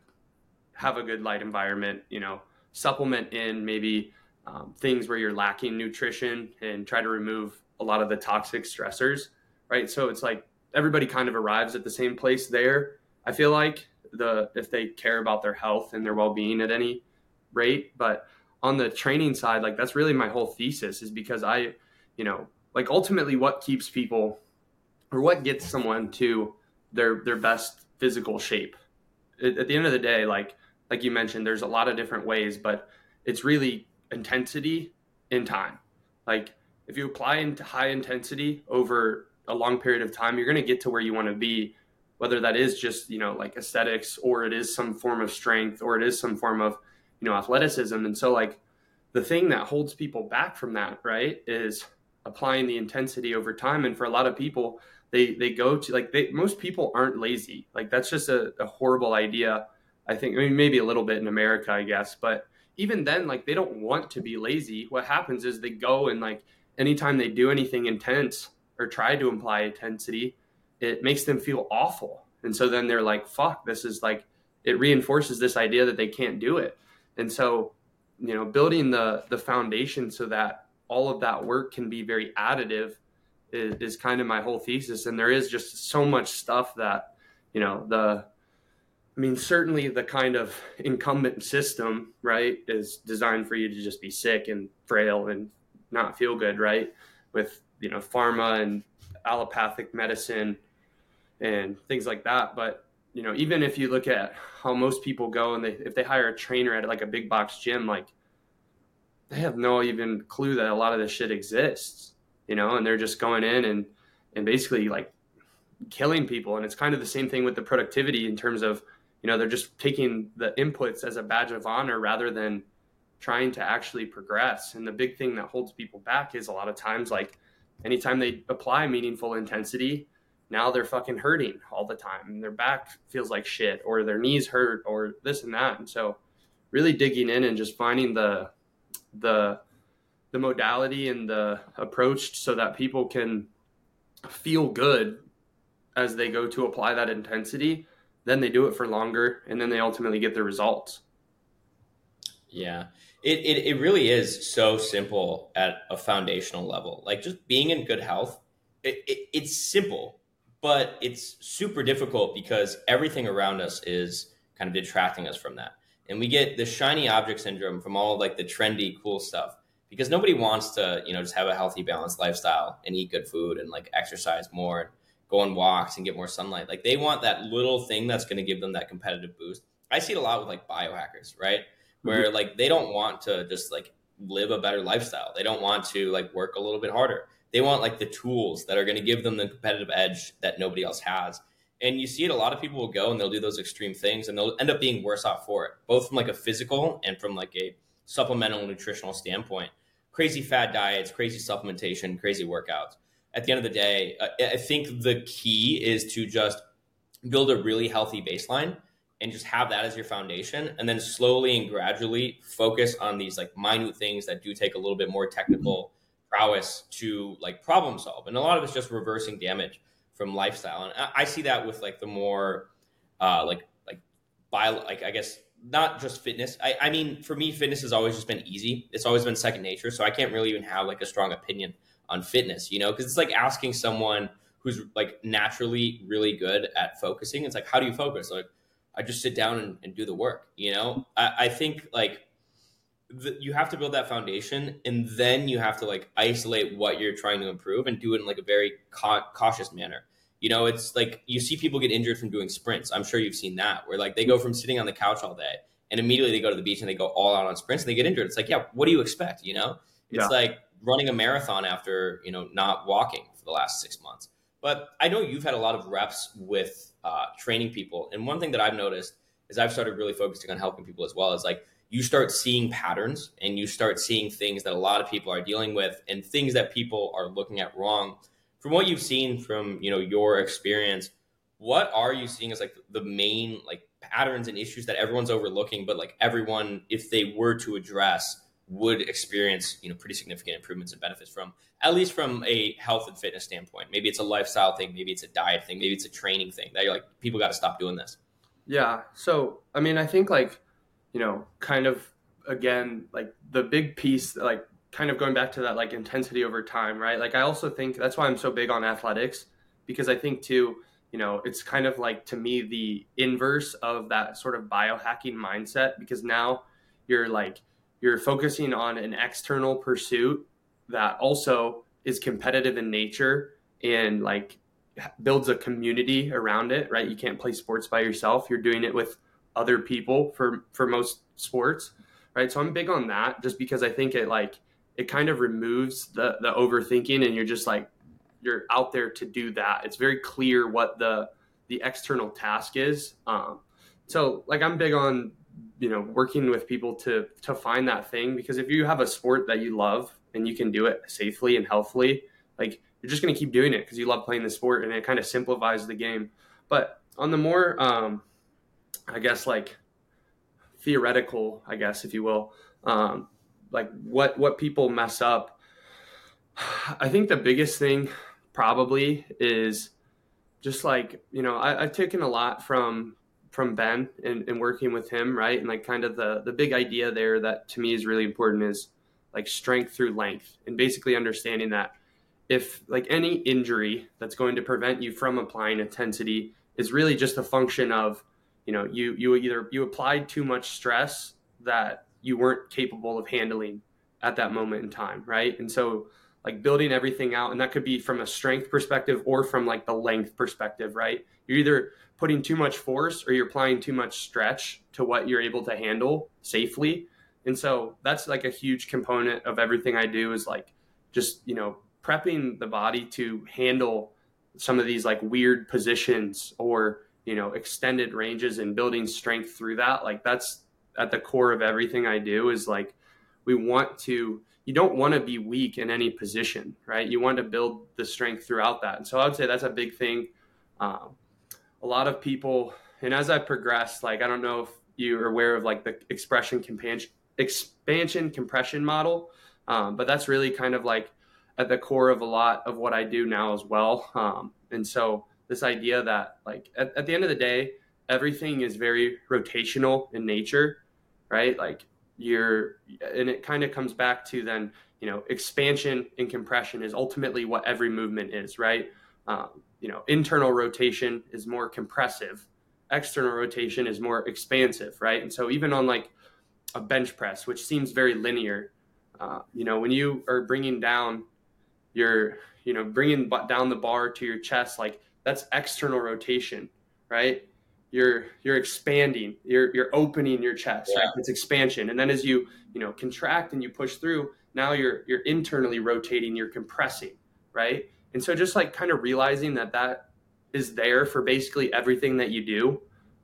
have a good light environment, you know, supplement in maybe um, things where you're lacking nutrition and try to remove a lot of the toxic stressors, right? So it's like everybody kind of arrives at the same place there. I feel like the if they care about their health and their well-being at any rate, but on the training side, like that's really my whole thesis is because I, you know, like ultimately what keeps people or what gets someone to their their best physical shape. At, at the end of the day, like like you mentioned, there's a lot of different ways, but it's really intensity in time. Like if you apply into high intensity over a long period of time, you're going to get to where you want to be, whether that is just, you know, like aesthetics or it is some form of strength or it is some form of, you know, athleticism. And so like the thing that holds people back from that, right, is applying the intensity over time. And for a lot of people, they they go to like they most people aren't lazy. Like that's just a, a horrible idea. I think I mean maybe a little bit in America, I guess, but even then, like they don't want to be lazy. What happens is they go and like anytime they do anything intense or try to imply intensity, it makes them feel awful. And so then they're like, fuck, this is like it reinforces this idea that they can't do it. And so, you know, building the the foundation so that all of that work can be very additive is, is kind of my whole thesis. And there is just so much stuff that, you know, the, I mean, certainly the kind of incumbent system, right, is designed for you to just be sick and frail and not feel good, right? With, you know, pharma and allopathic medicine and things like that. But, you know, even if you look at how most people go and they, if they hire a trainer at like a big box gym, like they have no even clue that a lot of this shit exists you know, and they're just going in and and basically like killing people. And it's kind of the same thing with the productivity in terms of, you know, they're just taking the inputs as a badge of honor rather than trying to actually progress. And the big thing that holds people back is a lot of times like anytime they apply meaningful intensity, now they're fucking hurting all the time and their back feels like shit or their knees hurt or this and that. And so really digging in and just finding the the the modality and the approach so that people can feel good as they go to apply that intensity then they do it for longer and then they ultimately get the results. Yeah. It, it, it really is so simple at a foundational level. Like just being in good health it, it, it's simple but it's super difficult because everything around us is kind of detracting us from that. And we get the shiny object syndrome from all like the trendy cool stuff because nobody wants to, you know, just have a healthy, balanced lifestyle and eat good food and like exercise more and go on walks and get more sunlight. Like they want that little thing that's going to give them that competitive boost. I see it a lot with like biohackers, right? Where mm-hmm. like they don't want to just like live a better lifestyle. They don't want to like work a little bit harder. They want like the tools that are going to give them the competitive edge that nobody else has. And you see it a lot of people will go and they'll do those extreme things and they'll end up being worse off for it, both from like a physical and from like a supplemental nutritional standpoint crazy fad diets, crazy supplementation, crazy workouts. At the end of the day, I think the key is to just build a really healthy baseline and just have that as your foundation and then slowly and gradually focus on these like minute things that do take a little bit more technical prowess to like problem solve and a lot of it's just reversing damage from lifestyle and i, see that with like the more uh like like bio like i guess not just fitness. I, I mean, for me, fitness has always just been easy. It's always been second nature. So I can't really even have like a strong opinion on fitness, you know, because it's like asking someone who's like naturally really good at focusing. It's like, how do you focus? Like, I just sit down and, and do the work, you know? I, I think like the, you have to build that foundation and then you have to like isolate what you're trying to improve and do it in like a very ca- cautious manner. You know, it's like you see people get injured from doing sprints. I'm sure you've seen that, where like they go from sitting on the couch all day and immediately they go to the beach and they go all out on sprints and they get injured. It's like, yeah, what do you expect? You know, it's yeah. like running a marathon after you know not walking for the last six months. But I know you've had a lot of reps with uh, training people, and one thing that I've noticed is I've started really focusing on helping people as well. Is like you start seeing patterns and you start seeing things that a lot of people are dealing with and things that people are looking at wrong from what you've seen from you know your experience what are you seeing as like the main like patterns and issues that everyone's overlooking but like everyone if they were to address would experience you know pretty significant improvements and benefits from at least from a health and fitness standpoint? Maybe it's a lifestyle thing maybe it's a diet thing maybe it's a training thing that you're like people got to stop doing this. Yeah so i mean i think like you know kind of again like the big piece like kind of going back to that like intensity over time, right? Like I also think that's why I'm so big on athletics because I think too, you know, it's kind of like to me the inverse of that sort of biohacking mindset because now you're like you're focusing on an external pursuit that also is competitive in nature and like builds a community around it, right? You can't play sports by yourself. You're doing it with other people for for most sports, right? So I'm big on that just because I think it like it kind of removes the the overthinking and you're just like you're out there to do that. It's very clear what the the external task is. Um, so like I'm big on you know working with people to to find that thing because if you have a sport that you love and you can do it safely and healthily, like you're just going to keep doing it because you love playing the sport and it kind of simplifies the game. But on the more, um, I guess, like theoretical, I guess, if you will, um, like what what people mess up. I think the biggest thing probably is just like you know I, have taken a lot from from Ben and, and working with him, right? And like kind of the the big idea there that to me is really important is like strength through length and basically understanding that if like any injury that's going to prevent you from applying intensity is really just a function of you know you you either you applied too much stress that you weren't capable of handling at that moment in time right? And so like building everything out and that could be from a strength perspective or from like the length perspective right? You're either putting too much force or you're applying too much stretch to what you're able to handle safely. And so that's like a huge component of everything i do is like just you know prepping the body to handle some of these like weird positions or you know extended ranges and building strength through that. Like that's at the core of everything i do is like we want to you don't want to be weak in any position right? You want to build the strength throughout that. And so i would say that's a big thing. Um, a lot of people and as i progress like i don't know if you're aware of like the expression expansion expansion compression model um, but that's really kind of like at the core of a lot of what I do now as well. Um, and so this idea that like at, at the end of the day, everything is very rotational in nature, right? Like you're, and it kind of comes back to then, you know, expansion and compression is ultimately what every movement is, right? Um, you know, internal rotation is more compressive, external rotation is more expansive, right? And so even on like a bench press, which seems very linear, uh, you know, when you are bringing down you're you know bringing down the bar to your chest like that's external rotation right you're you're expanding you're you're opening your chest yeah. right it's expansion and then as you you know contract and you push through now you're you're internally rotating you're compressing right and so just like kind of realizing that that is there for basically everything that you do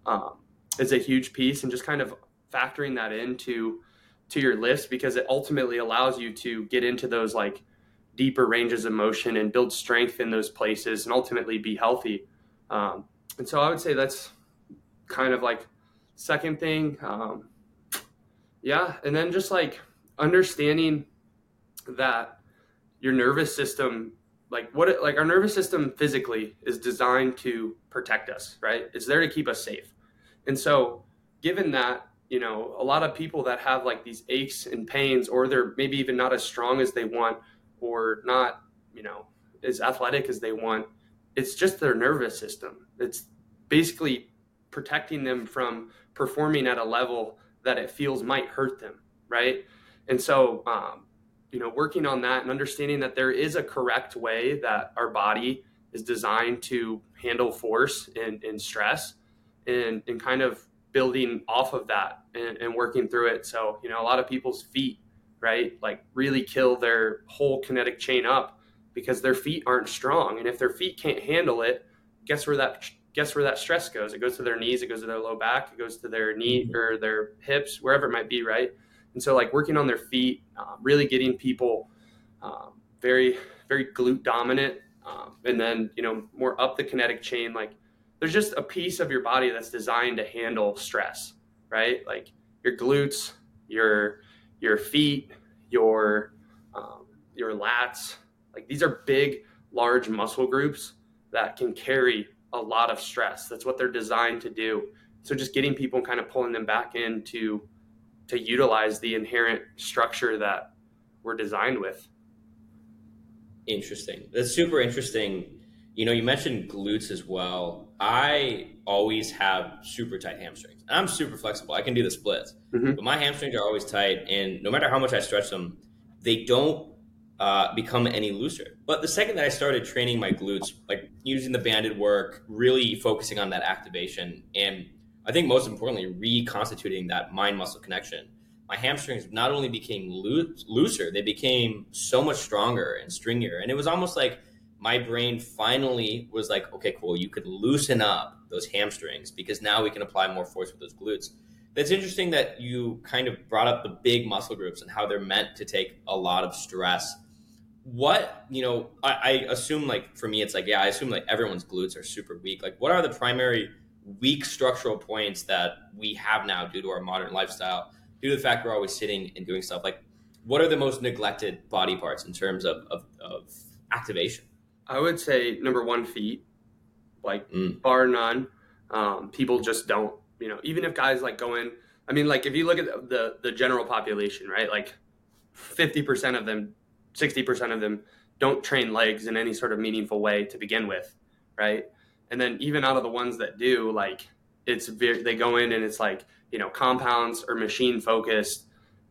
um, is a huge piece and just kind of factoring that into to your list because it ultimately allows you to get into those like deeper ranges of motion and build strength in those places and ultimately be healthy. Um, and so I would say that's kind of like second thing. Um, yeah. And then just like understanding that your nervous system, like what, it, like our nervous system physically is designed to protect us, right? It's there to keep us safe. And so given that, you know, a lot of people that have like these aches and pains, or they're maybe even not as strong as they want, or not, you know, as athletic as they want. It's just their nervous system. It's basically protecting them from performing at a level that it feels might hurt them, right? And so, um, you know, working on that and understanding that there is a correct way that our body is designed to handle force and, and stress and, and kind of building off of that and, and working through it. So, you know, a lot of people's feet right? Like really kill their whole kinetic chain up because their feet aren't strong. And if their feet can't handle it, guess where that guess where that stress goes? It goes to their knees, it goes to their low back, it goes to their knee mm-hmm. or their hips, wherever it might be, right? And so like working on their feet, um, really getting people um, very very glute dominant, um, and then you know more up the kinetic chain. Like there's just a piece of your body that's designed to handle stress, right? Like your glutes, your your feet, your um, your lats. Like these are big, large muscle groups that can carry a lot of stress. That's what they're designed to do. So just getting people and kind of pulling them back in to to utilize the inherent structure that we're designed with. Interesting. That's super interesting. You know, you mentioned glutes as well. I always have super tight hamstrings. I'm super flexible. I can do the splits, mm-hmm. but my hamstrings are always tight, and no matter how much I stretch them, they don't uh, become any looser. But the second that I started training my glutes, like using the banded work, really focusing on that activation, and I think most importantly, reconstituting that mind muscle connection. My hamstrings not only became loo- looser, they became so much stronger and stringier. And it was almost like my brain finally was like, okay, cool, you could loosen up those hamstrings because now we can apply more force with those glutes. It's interesting that you kind of brought up the big muscle groups and how they're meant to take a lot of stress. What, you know, I, I assume like for me, it's like, yeah, I assume like everyone's glutes are super weak. Like, what are the primary weak structural points that we have now due to our modern lifestyle, due to the fact we're always sitting and doing stuff? Like, what are the most neglected body parts in terms of, of, of activation? I would say number one, feet, like mm. bar none. Um, people just don't you know, even if guys like go in, I mean, like if you look at the the general population, right? Like fifty percent of them, sixty percent of them don't train legs in any sort of meaningful way to begin with, right? And then even out of the ones that do, like it's very they go in and it's like you know compounds or machine focused,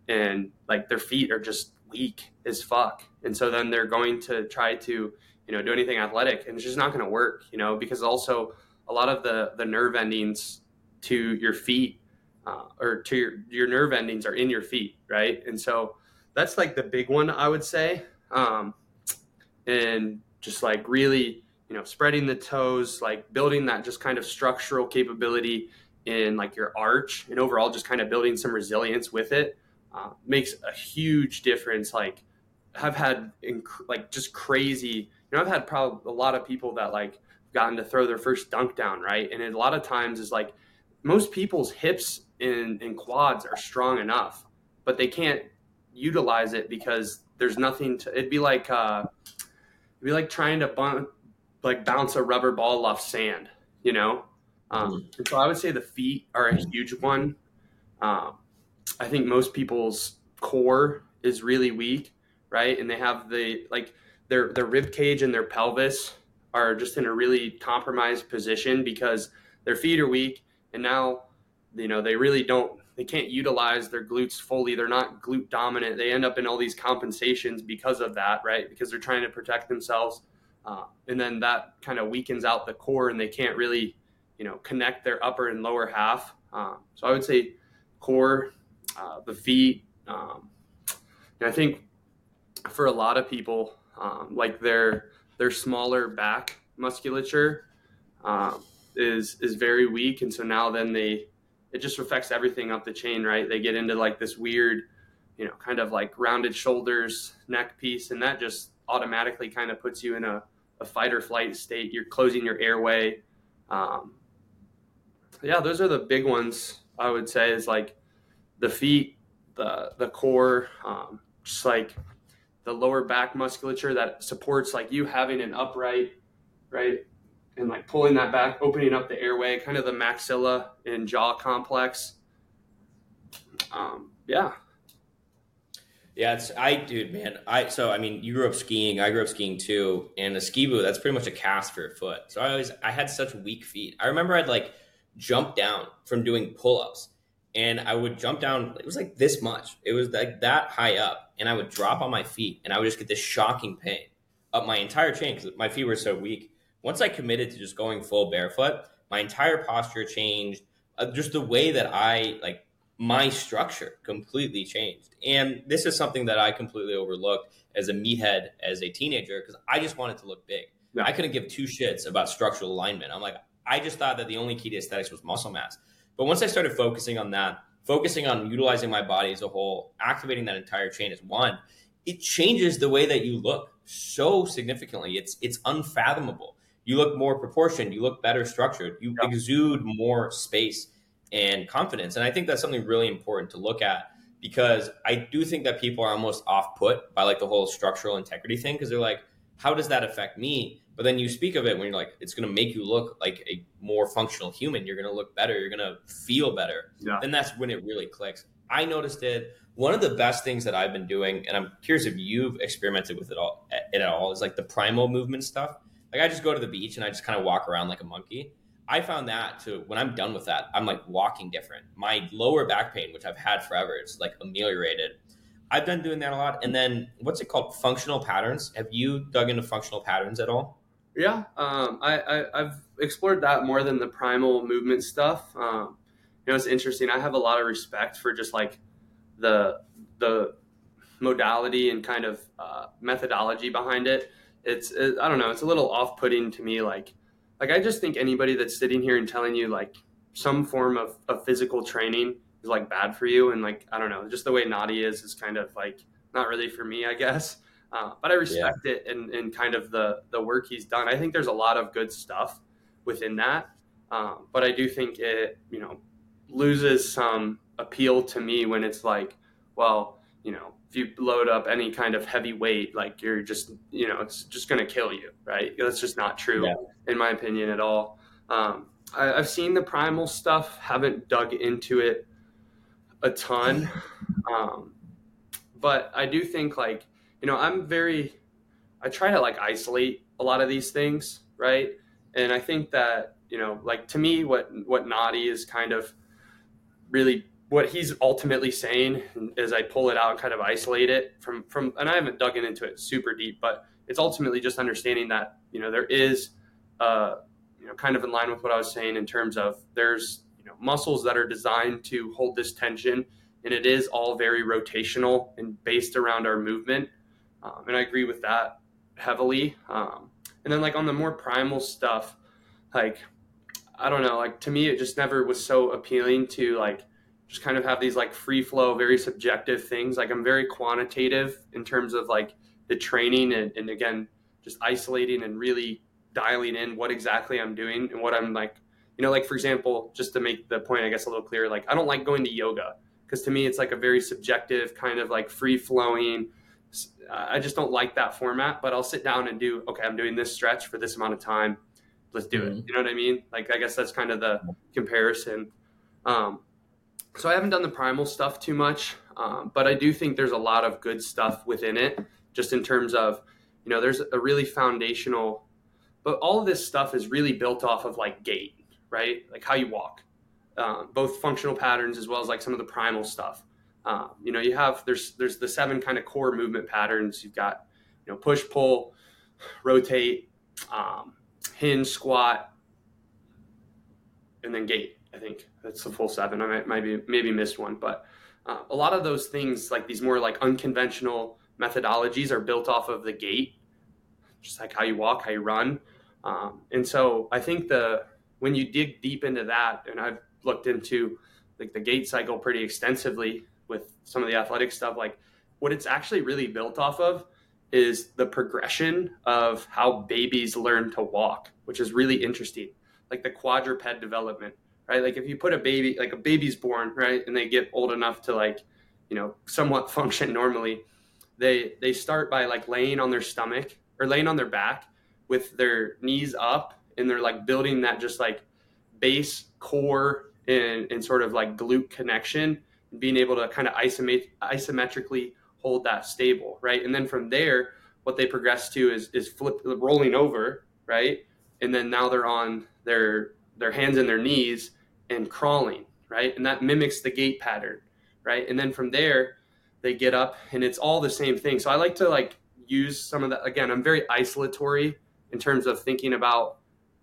and like their feet are just weak as fuck, and so then they're going to try to you know do anything athletic, and it's just not going to work, you know, because also a lot of the the nerve endings to your feet uh, or to your, your nerve endings are in your feet, right? And so that's like the big one, I would say. Um, and just like really, you know, spreading the toes, like building that just kind of structural capability in like your arch and overall just kind of building some resilience with it uh, makes a huge difference. Like I've had inc- like just crazy, you know, I've had probably a lot of people that like gotten to throw their first dunk down, right? And a lot of times is like most people's hips and, and quads are strong enough, but they can't utilize it because there's nothing to. It'd be like uh, it'd be like trying to bun, like bounce a rubber ball off sand, you know. Um, mm-hmm. and so I would say the feet are a huge one. Um, I think most people's core is really weak, right? And they have the like their their rib cage and their pelvis are just in a really compromised position because their feet are weak and now you know they really don't they can't utilize their glutes fully. They're not glute dominant. They end up in all these compensations because of that right? Because they're trying to protect themselves. Uh, and then that kind of weakens out the core and they can't really you know connect their upper and lower half. Um, so i would say core uh, the feet um, and i think for a lot of people um, like their their smaller back musculature um, is is very weak, and so now then they it just affects everything up the chain, right? They get into like this weird, you know, kind of like rounded shoulders, neck piece, and that just automatically kind of puts you in a, a fight or flight state. You're closing your airway. Um, yeah, those are the big ones. I would say is like the feet, the the core, um, just like the lower back musculature that supports like you having an upright, right, and like pulling that back, opening up the airway, kind of the maxilla and jaw complex. Um, yeah. Yeah, it's I, dude, man. I so I mean, you grew up skiing. I grew up skiing too, and a ski boot that's pretty much a cast for your foot. So I always I had such weak feet. I remember I'd like jump down from doing pull ups, and I would jump down. It was like this much. It was like that high up, and I would drop on my feet, and I would just get this shocking pain up my entire chain because my feet were so weak once I committed to just going full barefoot, my entire posture changed. Uh, just the way that I like my structure completely changed. And this is something that I completely overlooked as a meathead as a teenager because I just wanted to look big. Yeah. I couldn't give two shits about structural alignment. I'm like, I just thought that the only key to aesthetics was muscle mass. But once I started focusing on that, focusing on utilizing my body as a whole, activating that entire chain as one, it changes the way that you look so significantly. It's it's unfathomable you look more proportioned, you look better structured, you yeah. exude more space and confidence. And I think that's something really important to look at because I do think that people are almost off put by like the whole structural integrity thing because they're like, how does that affect me? But then you speak of it when you're like, it's going to make you look like a more functional human. You're going to look better. You're going to feel better. Yeah. And that's when it really clicks. I noticed it. One of the best things that I've been doing, and I'm curious if you've experimented with it all, it at all, is like the primal movement stuff. Like I just go to the beach and I just kind of walk around like a monkey. I found that to when I'm done with that, I'm like walking different. My lower back pain, which I've had forever, is like ameliorated. I've been doing that a lot. And then what's it called? Functional patterns. Have you dug into functional patterns at all? Yeah, um, I, I have explored that more than the primal movement stuff. Um, you know, it's interesting. I have a lot of respect for just like the the modality and kind of uh, methodology behind it. It's it, I don't know. It's a little off putting to me. Like like I just think anybody that's sitting here and telling you like some form of, of physical training is like bad for you and like I don't know, just the way Naudi is is kind of like not really for me, I guess. Uh, but I respect yeah. it and, and kind of the the work he's done. I think there's a lot of good stuff within that. Um, but I do think it, you know, loses some appeal to me when it's like, well, you know, if you load up any kind of heavy weight, like you're just, you know, it's just going to kill you, right? That's just not true, yeah. in my opinion, at all. Um, I, have seen the primal stuff, haven't dug into it a ton. Um, but I do think, like, you know, I'm very, I try to like isolate a lot of these things, right? And I think that, you know, like to me, what, what Nadi is kind of really what he's ultimately saying as I pull it out and kind of isolate it from from and I haven't dug into it super deep, but it's ultimately just understanding that you know there is uh, you know kind of in line with what I was saying in terms of there's you know muscles that are designed to hold this tension and it is all very rotational and based around our movement. Um, and I agree with that heavily. Um, and then like on the more primal stuff like I don't know like to me it just never was so appealing to like just kind of have these like free flow, very subjective things. Like I'm very quantitative in terms of like the training and, and again, just isolating and really dialing in what exactly I'm doing and what I'm like, you know, like for example, just to make the point, I guess a little clearer, like I don't like going to yoga because to me it's like a very subjective kind of like free flowing. I just don't like that format, but I'll sit down and do, okay, I'm doing this stretch for this amount of time. Let's do mm-hmm. it. You know what I mean? Like, I guess that's kind of the comparison. Um, so I haven't done the primal stuff too much, um, but I do think there's a lot of good stuff within it, just in terms of, you know, there's a really foundational, but all of this stuff is really built off of like gait, right? Like how you walk, um, both functional patterns as well as like some of the primal stuff. Um, you know, you have there's there's the seven kind of core movement patterns. You've got, you know, push, pull, rotate, um, hinge, squat, and then gait. I think that's the full seven. I might maybe maybe missed one, but uh, a lot of those things, like these more like unconventional methodologies, are built off of the gait, just like how you walk, how you run, um, and so I think the when you dig deep into that, and I've looked into like the gait cycle pretty extensively with some of the athletic stuff, like what it's actually really built off of is the progression of how babies learn to walk, which is really interesting, like the quadruped development right? Like if you put a baby, like a baby's born, right, and they get old enough to like, you know, somewhat function normally, they they start by like laying on their stomach or laying on their back with their knees up, and they're like building that just like base core and, and sort of like glute connection, and being able to kind of isomet- isometrically hold that stable, right? And then from there, what they progress to is is flip rolling over, right? And then now they're on their their hands and their knees and crawling, right? And that mimics the gait pattern, right? And then from there, they get up and it's all the same thing. So I like to like use some of that. Again, I'm very isolatory in terms of thinking about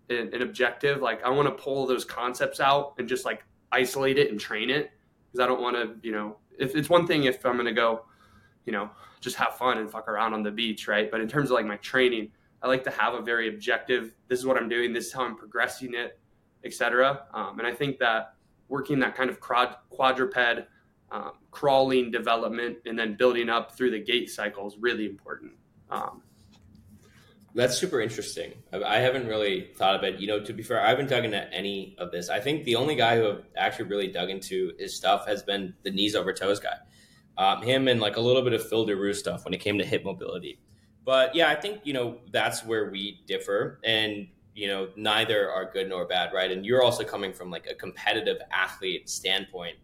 an, an objective. Like I want to pull those concepts out and just like isolate it and train it because I don't want to, you know, if it's one thing if I'm going to go, you know, just have fun and fuck around on the beach, right? But in terms of like my training, I like to have a very objective. This is what I'm doing. This is how I'm progressing it etc. Um, and I think that working that kind of quadruped um, crawling development and then building up through the gait cycle is really important. Um, that's super interesting. I haven't really thought of it. You know, to be fair, I haven't dug into any of this. I think the only guy who have actually really dug into his stuff has been the knees over toes guy. Um, him and like a little bit of Phil Daru stuff when it came to hip mobility. But yeah, I think you know that's where we differ. And you know neither are good nor bad right? And you're also coming from like a competitive athlete standpoint.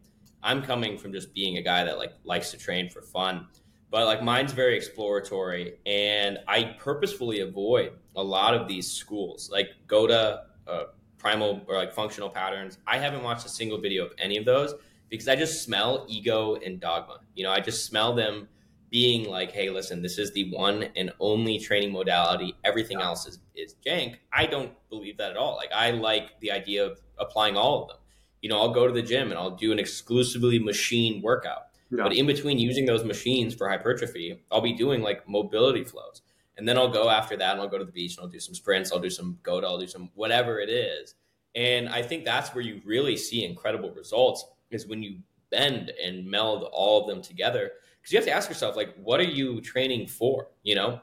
I'm coming from just being a guy that like likes to train for fun. But like mine's very exploratory and i purposefully avoid a lot of these schools. Like go to uh, primal or like functional patterns. I haven't watched a single video of any of those because i just smell ego and dogma. You know i just smell them being like, hey, listen, this is the one and only training modality. Everything else is, is jank. I don't believe that at all. Like, I like the idea of applying all of them. you know, I'll go to the gym and I'll do an exclusively machine workout. Yeah. But in between using those machines for hypertrophy, I'll be doing like mobility flows. And then I'll go after that and I'll go to the beach and I'll do some sprints, I'll do some GOAT, I'll do some whatever it is. And I think that's where you really see incredible results is when you bend and meld all of them together. Because you have to ask yourself, like, what are you training for? You know,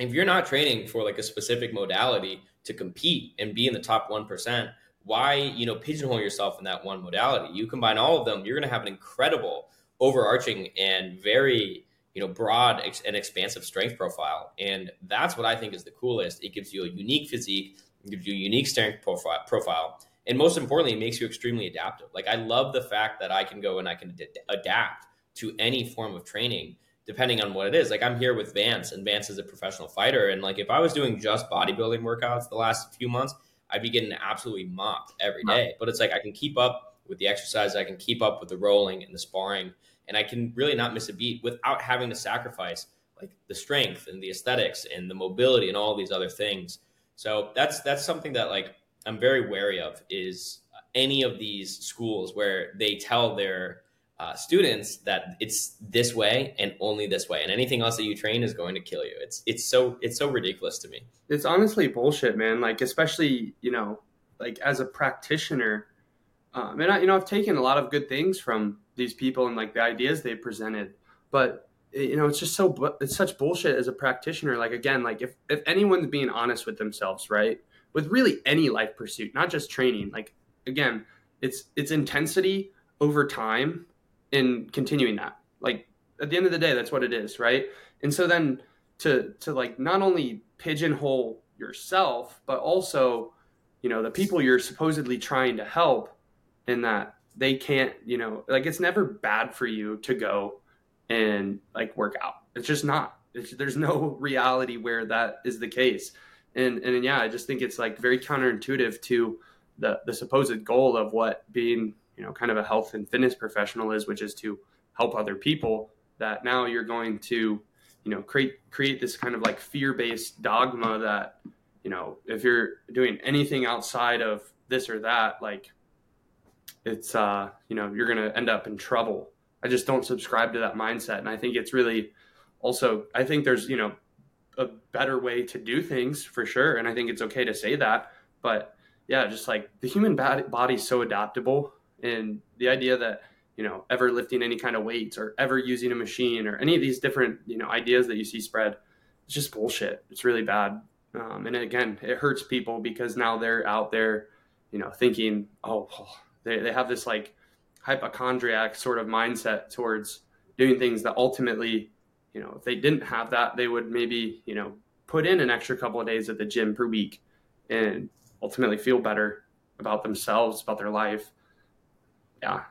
if you're not training for like a specific modality to compete and be in the top 1%, why, you know, pigeonhole yourself in that one modality? You combine all of them, you're going to have an incredible overarching and very you know broad and expansive strength profile and that's what i think is the coolest it gives you a unique physique it gives you a unique strength profile profile and most importantly it makes you extremely adaptive like i love the fact that i can go and i can adapt to any form of training depending on what it is. Like i'm here with vance and vance is a professional fighter. And like if i was doing just bodybuilding workouts the last few months i'd be getting absolutely mopped every day. But it's like i can keep up with the exercise i can keep up with the rolling and the sparring and I can really not miss a beat without having to sacrifice like the strength and the aesthetics and the mobility and all these other things. So that's that's something that like I'm very wary of is any of these schools where they tell their uh, students that it's this way and only this way, and anything else that you train is going to kill you. It's it's so it's so ridiculous to me. It's honestly bullshit, man. Like especially you know like as a practitioner, um, and I you know I've taken a lot of good things from these people and like the ideas they presented but you know it's just so it's such bullshit as a practitioner like again like if if anyone's being honest with themselves right with really any life pursuit not just training like again it's it's intensity over time in continuing that like at the end of the day that's what it is right and so then to to like not only pigeonhole yourself but also you know the people you're supposedly trying to help in that they can't, you know, like it's never bad for you to go and like work out. It's just not. It's, there's no reality where that is the case. And and yeah, I just think it's like very counterintuitive to the the supposed goal of what being, you know, kind of a health and fitness professional is, which is to help other people. That now you're going to, you know, create create this kind of like fear-based dogma that, you know, if you're doing anything outside of this or that, like it's uh, you know you're to end up in trouble. I just don't subscribe to that mindset, and I think it's really also I think there's you know a better way to do things for sure, and I think it's okay to say that. But yeah, just like the human body is so adaptable, and the idea that you know ever lifting any kind of weights or ever using a machine or any of these different you know ideas that you see spread, it's just bullshit. It's really bad, um, and again, it hurts people because now they're out there, you know, thinking, oh, they, they have this like hypochondriac sort of mindset towards doing things that ultimately, you know, if they didn't have that, they would maybe, you know, put in an extra couple of days at the gym per week and ultimately feel better about themselves, about their life. Yeah.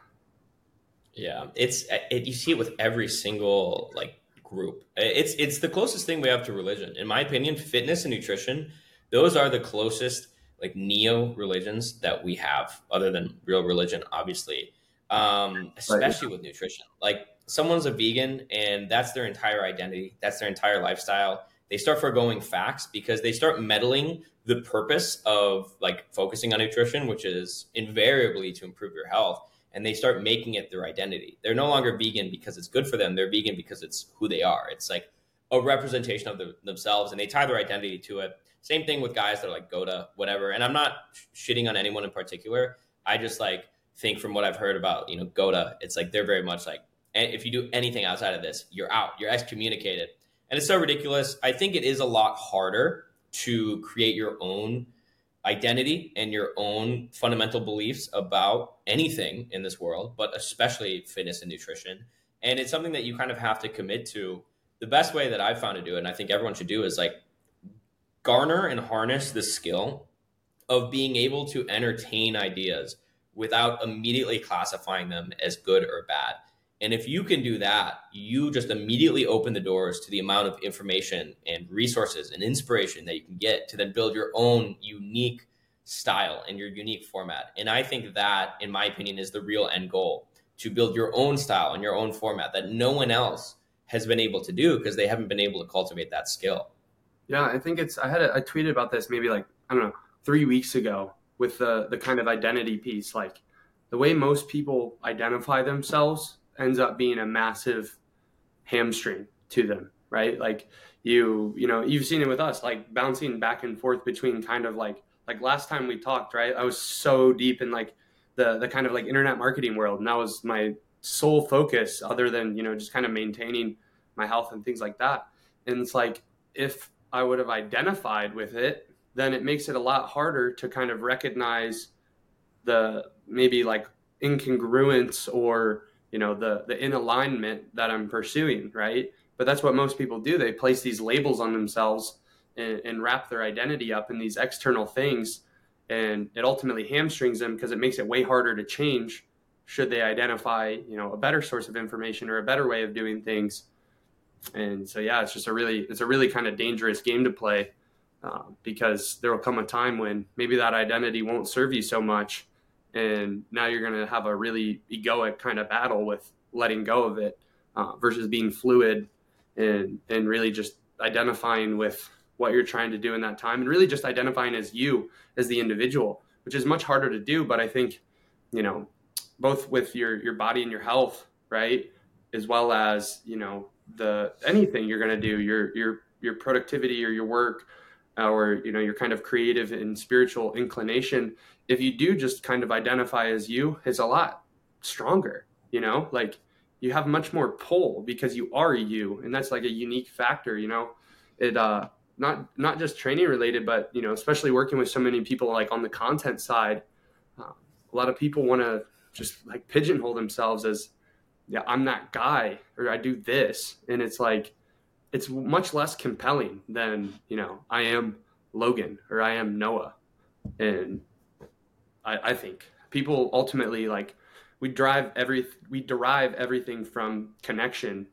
Yeah. It's, it, you see it with every single like group. It's, it's the closest thing we have to religion. In my opinion, fitness and nutrition, those are the closest like neo religions that we have, other than real religion, obviously, um, especially right. with nutrition. Like someone's a vegan and that's their entire identity, that's their entire lifestyle. They start foregoing facts because they start meddling the purpose of like focusing on nutrition, which is invariably to improve your health. And they start making it their identity. They're no longer vegan because it's good for them. They're vegan because it's who they are. It's like a representation of the, themselves, and they tie their identity to it same thing with guys that are like GOAT, whatever. And I'm not shitting on anyone in particular. I just like think from what I've heard about, you know, GOAT, it's like they're very much like, if you do anything outside of this, you're out, you're excommunicated. And it's so ridiculous. I think it is a lot harder to create your own identity and your own fundamental beliefs about anything in this world, but especially fitness and nutrition. And it's something that you kind of have to commit to. The best way that I've found to do it, and I think everyone should do, is like garner and harness the skill of being able to entertain ideas without immediately classifying them as good or bad. And if you can do that, you just immediately open the doors to the amount of information and resources and inspiration that you can get to then build your own unique style and your unique format. And I think that, in my opinion, is the real end goal to build your own style and your own format that no one else has been able to do because they haven't been able to cultivate that skill. Yeah, I think it's. I had a, I tweeted about this maybe like I don't know three weeks ago with the the kind of identity piece. Like, the way most people identify themselves ends up being a massive hamstring to them, right? Like you, you know, you've seen it with us, like bouncing back and forth between kind of like like last time we talked, right? I was so deep in like the the kind of like internet marketing world, and that was my sole focus, other than you know just kind of maintaining my health and things like that. And it's like if I would have identified with it, then it makes it a lot harder to kind of recognize the maybe like incongruence or you know the the in alignment that I'm pursuing, right? But that's what most people do. They place these labels on themselves and, and wrap their identity up in these external things, and it ultimately hamstrings them because it makes it way harder to change should they identify you know a better source of information or a better way of doing things. And so yeah, it's just a really it's a really kind of dangerous game to play uh, because there will come a time when maybe that identity won't serve you so much and now you're going to have a really egoic kind of battle with letting go of it uh, versus being fluid and and really just identifying with what you're trying to do in that time and really just identifying as you as the individual which is much harder to do but i think you know both with your your body and your health right as well as you know the anything you're going to do your your your productivity or your work or you know your kind of creative and spiritual inclination if you do just kind of identify as you, it's a lot stronger, you know, like you have much more pull because you are you. And that's like a unique factor, you know, it, uh, not, not just training related, but, you know, especially working with so many people like on the content side, uh, a lot of people want to just like pigeonhole themselves as, yeah, I'm that guy or I do this. And it's like, it's much less compelling than, you know, I am Logan or I am Noah. And I, I think people ultimately like we drive every we derive everything from connection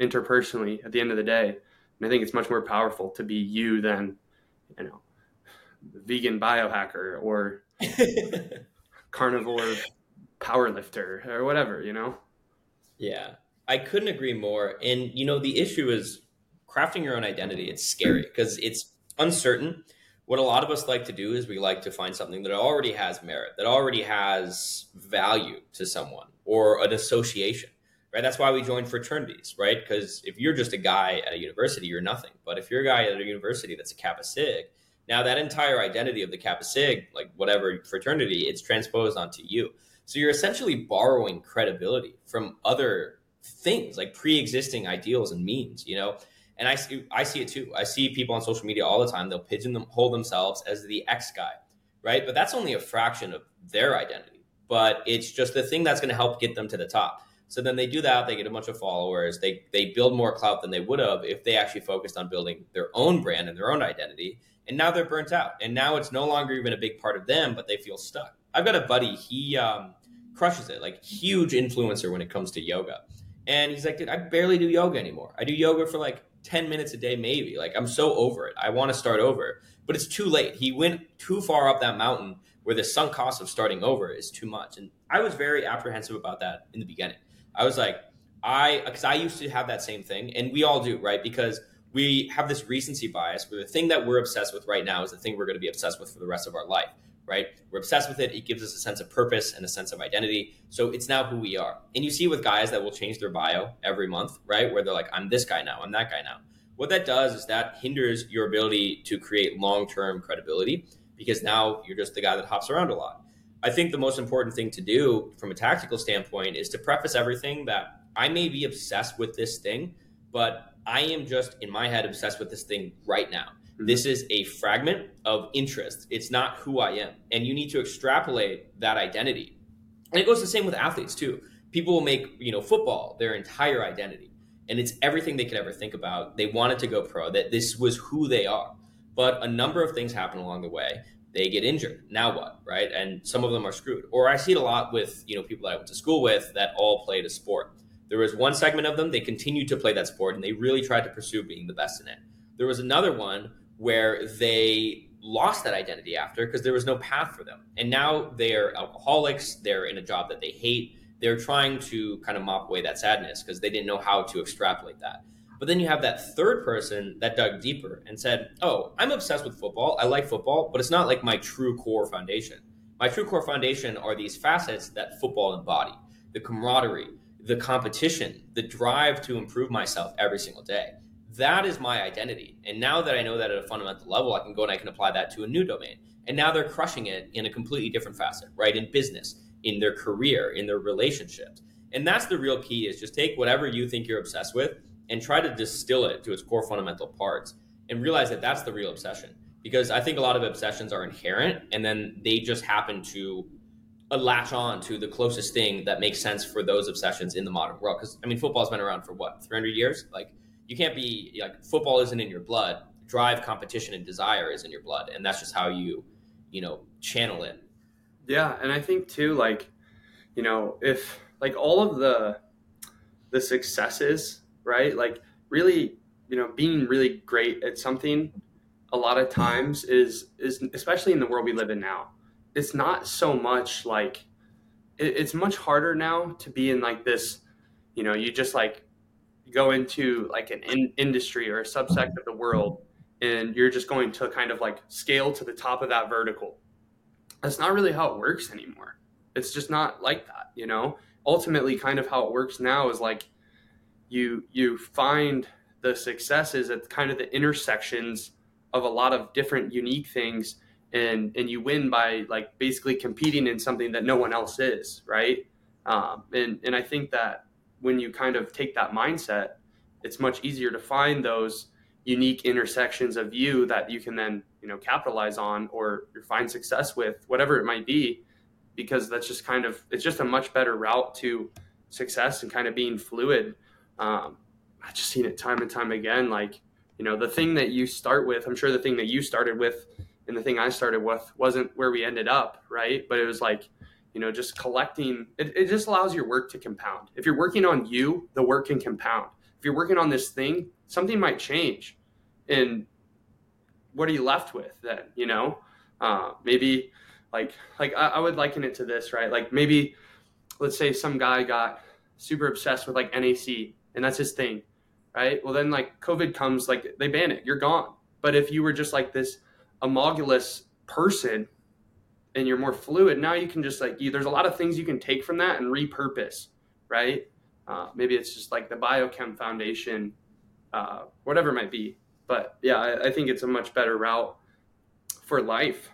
interpersonally at the end of the day. And i think it's much more powerful to be you than you know vegan biohacker or carnivore powerlifter or whatever you know? Yeah. I couldn't agree more. And you know the issue is crafting your own identity it's scary because it's uncertain what a lot of us like to do is we like to find something that already has merit, that already has value to someone or an association, right? That's why we join fraternities, right? Because if you're just a guy at a university, you're nothing. But if you're a guy at a university that's a Kappa Sig, now that entire identity of the Kappa Sig, like whatever fraternity, it's transposed onto you. So you're essentially borrowing credibility from other things like pre-existing ideals and means, you know? And I see I see it too. I see people on social media all the time. They'll pigeonhole themselves as the X guy, right? But that's only a fraction of their identity. But it's just the thing that's going to help get them to the top. So then they do that. They get a bunch of followers. They they build more clout than they would have if they actually focused on building their own brand and their own identity. And now they're burnt out. And now it's no longer even a big part of them, but they feel stuck. I've got a buddy. He um, crushes it. Like huge influencer when it comes to yoga. And he's like, dude, I barely do yoga anymore. I do yoga for like 10 minutes a day, maybe. Like, I'm so over it. I want to start over, but it's too late. He went too far up that mountain where the sunk cost of starting over is too much. And I was very apprehensive about that in the beginning. I was like, I, because I used to have that same thing, and we all do, right? Because we have this recency bias where the thing that we're obsessed with right now is the thing we're going to be obsessed with for the rest of our life right? We're obsessed with it. It gives us a sense of purpose and a sense of identity. So it's now who we are. And you see with guys that will change their bio every month, right? Where they're like, I'm this guy now, I'm that guy now. What that does is that hinders your ability to create long term credibility because now you're just the guy that hops around a lot. I think the most important thing to do from a tactical standpoint is to preface everything that I may be obsessed with this thing, but I am just in my head obsessed with this thing right now. Mm-hmm. This is a fragment of interest. It's not who I am. And you need to extrapolate that identity. And it goes the same with athletes too. People will make, you know, football their entire identity. And it's everything they could ever think about. They wanted to go pro, that this was who they are. But a number of things happen along the way. They get injured. Now what? Right? And some of them are screwed. Or I see it a lot with, you know, people that I went to school with that all played a sport. There was one segment of them, they continued to play that sport and they really tried to pursue being the best in it. There was another one where they lost that identity after because there was no path for them. And now they're alcoholics, they're in a job that they hate. They're trying to kind of mop away that sadness because they didn't know how to extrapolate that. But then you have that third person that dug deeper and said, Oh, I'm obsessed with football. I like football, but it's not like my true core foundation. My true core foundation are these facets that football embody the camaraderie, the competition, the drive to improve myself every single day. That is my identity. And now that I know that at a fundamental level, I can go and I can apply that to a new domain. And now they're crushing it in a completely different facet, right? In business, in their career, in their relationships. And that's the real key is just take whatever you think you're obsessed with and try to distill it to its core fundamental parts and realize that that's the real obsession. Because I think a lot of obsessions are inherent and then they just happen to uh, latch on to the closest thing that makes sense for those obsessions in the modern world. Because I mean, football's been around for what 300 years. Like you can't be like football isn't in your blood. Drive, competition, and desire is in your blood, and that's just how you, you know, channel it. Yeah, and I think too, like, you know, if like all of the the successes, right? Like really, you know, being really great at something a lot of times is is especially in the world we live in now it's not so much like it, it's much harder now to be in like this you know you just like go into like an in- industry or a subsect of the world and you're just going to kind of like scale to the top of that vertical. That's not really how it works anymore. It's just not like that you know? Ultimately kind of how it works now is like you you find the successes at kind of the intersections of a lot of different unique things and and you win by like basically competing in something that no one else is right? Um, and and i think that when you kind of take that mindset it's much easier to find those unique intersections of you that you can then you know capitalize on or find success with whatever it might be because that's just kind of it's just a much better route to success and kind of being fluid um, i've just seen it time and time again like you know the thing that you start with i'm sure the thing that you started with and the thing I started with wasn't where we ended up, right? But it was like, you know, just collecting. It, it just allows your work to compound. If you're working on you, the work can compound. If you're working on this thing, something might change, and what are you left with then? You know, uh, maybe like like I, I would liken it to this, right? Like maybe let's say some guy got super obsessed with like NAC and that's his thing, right? Well, then like COVID comes, like they ban it, you're gone. But if you were just like this homologous person and you're more fluid, now you can just like you, there's a lot of things you can take from that and repurpose, right? Uh, maybe it's just like the biochem foundation, uh, whatever it might be. But yeah, I, I, think it's a much better route for life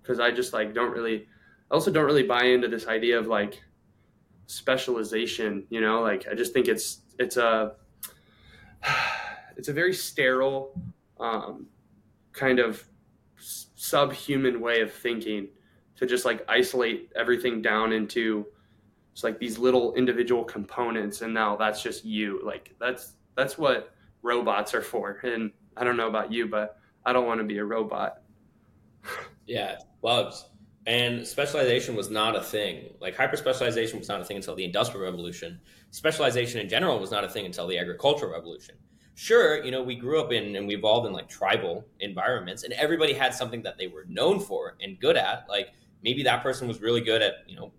because uh, I just like don't really, I also don't really buy into this idea of like specialization. You know, like I just think it's it's a it's a very sterile um, kind of subhuman way of thinking to just like isolate everything down into just like these little individual components and now that's just you. Like that's that's what robots are for. And i don't know about you but i don't want to be a robot. Yeah bugs and specialization was not a thing. Like hyper specialization was not a thing until the industrial revolution. Specialization in general was not a thing until the agricultural revolution sure, you know, we grew up in and we evolved in like tribal environments and everybody had something that they were known for and good at. Like maybe that person was really good at, you know,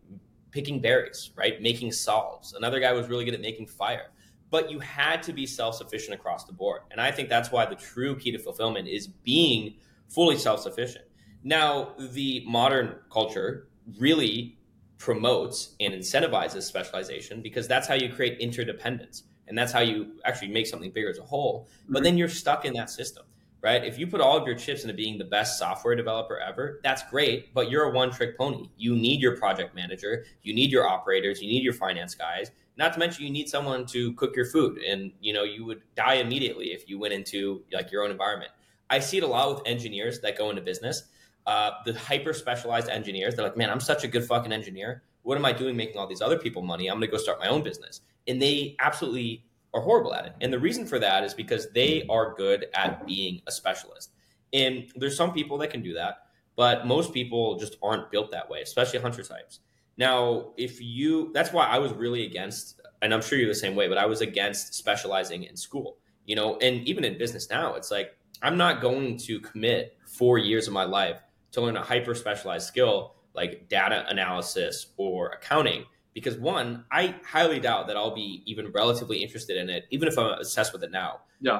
picking berries, right? Making salves. Another guy was really good at making fire. But you had to be self sufficient across the board. And I think that's why the true key to fulfillment is being fully self sufficient. Now, the modern culture really promotes and incentivizes specialization because that's how you create interdependence and that's how you actually make something bigger as a whole. But mm-hmm. then you're stuck in that system right? If you put all of your chips into being the best software developer ever that's great but you're a one trick pony. You need your project manager you need your operators you need your finance guys not to mention you need someone to cook your food and you know you would die immediately if you went into like your own environment. I see it a lot with engineers that go into business. Uh, the hyper specialized engineers they're like man i'm such a good fucking engineer. What am i doing making all these other people money? I'm going to go start my own business and they absolutely are horrible at it. And the reason for that is because they are good at being a specialist. And there's some people that can do that, but most people just aren't built that way, especially hunter types. Now, if you, that's why I was really against, and I'm sure you're the same way, but I was against specializing in school, you know, and even in business now, it's like, I'm not going to commit four years of my life to learn a hyper specialized skill like data analysis or accounting because one, I highly doubt that I'll be even relatively interested in it, even if I'm obsessed with it now.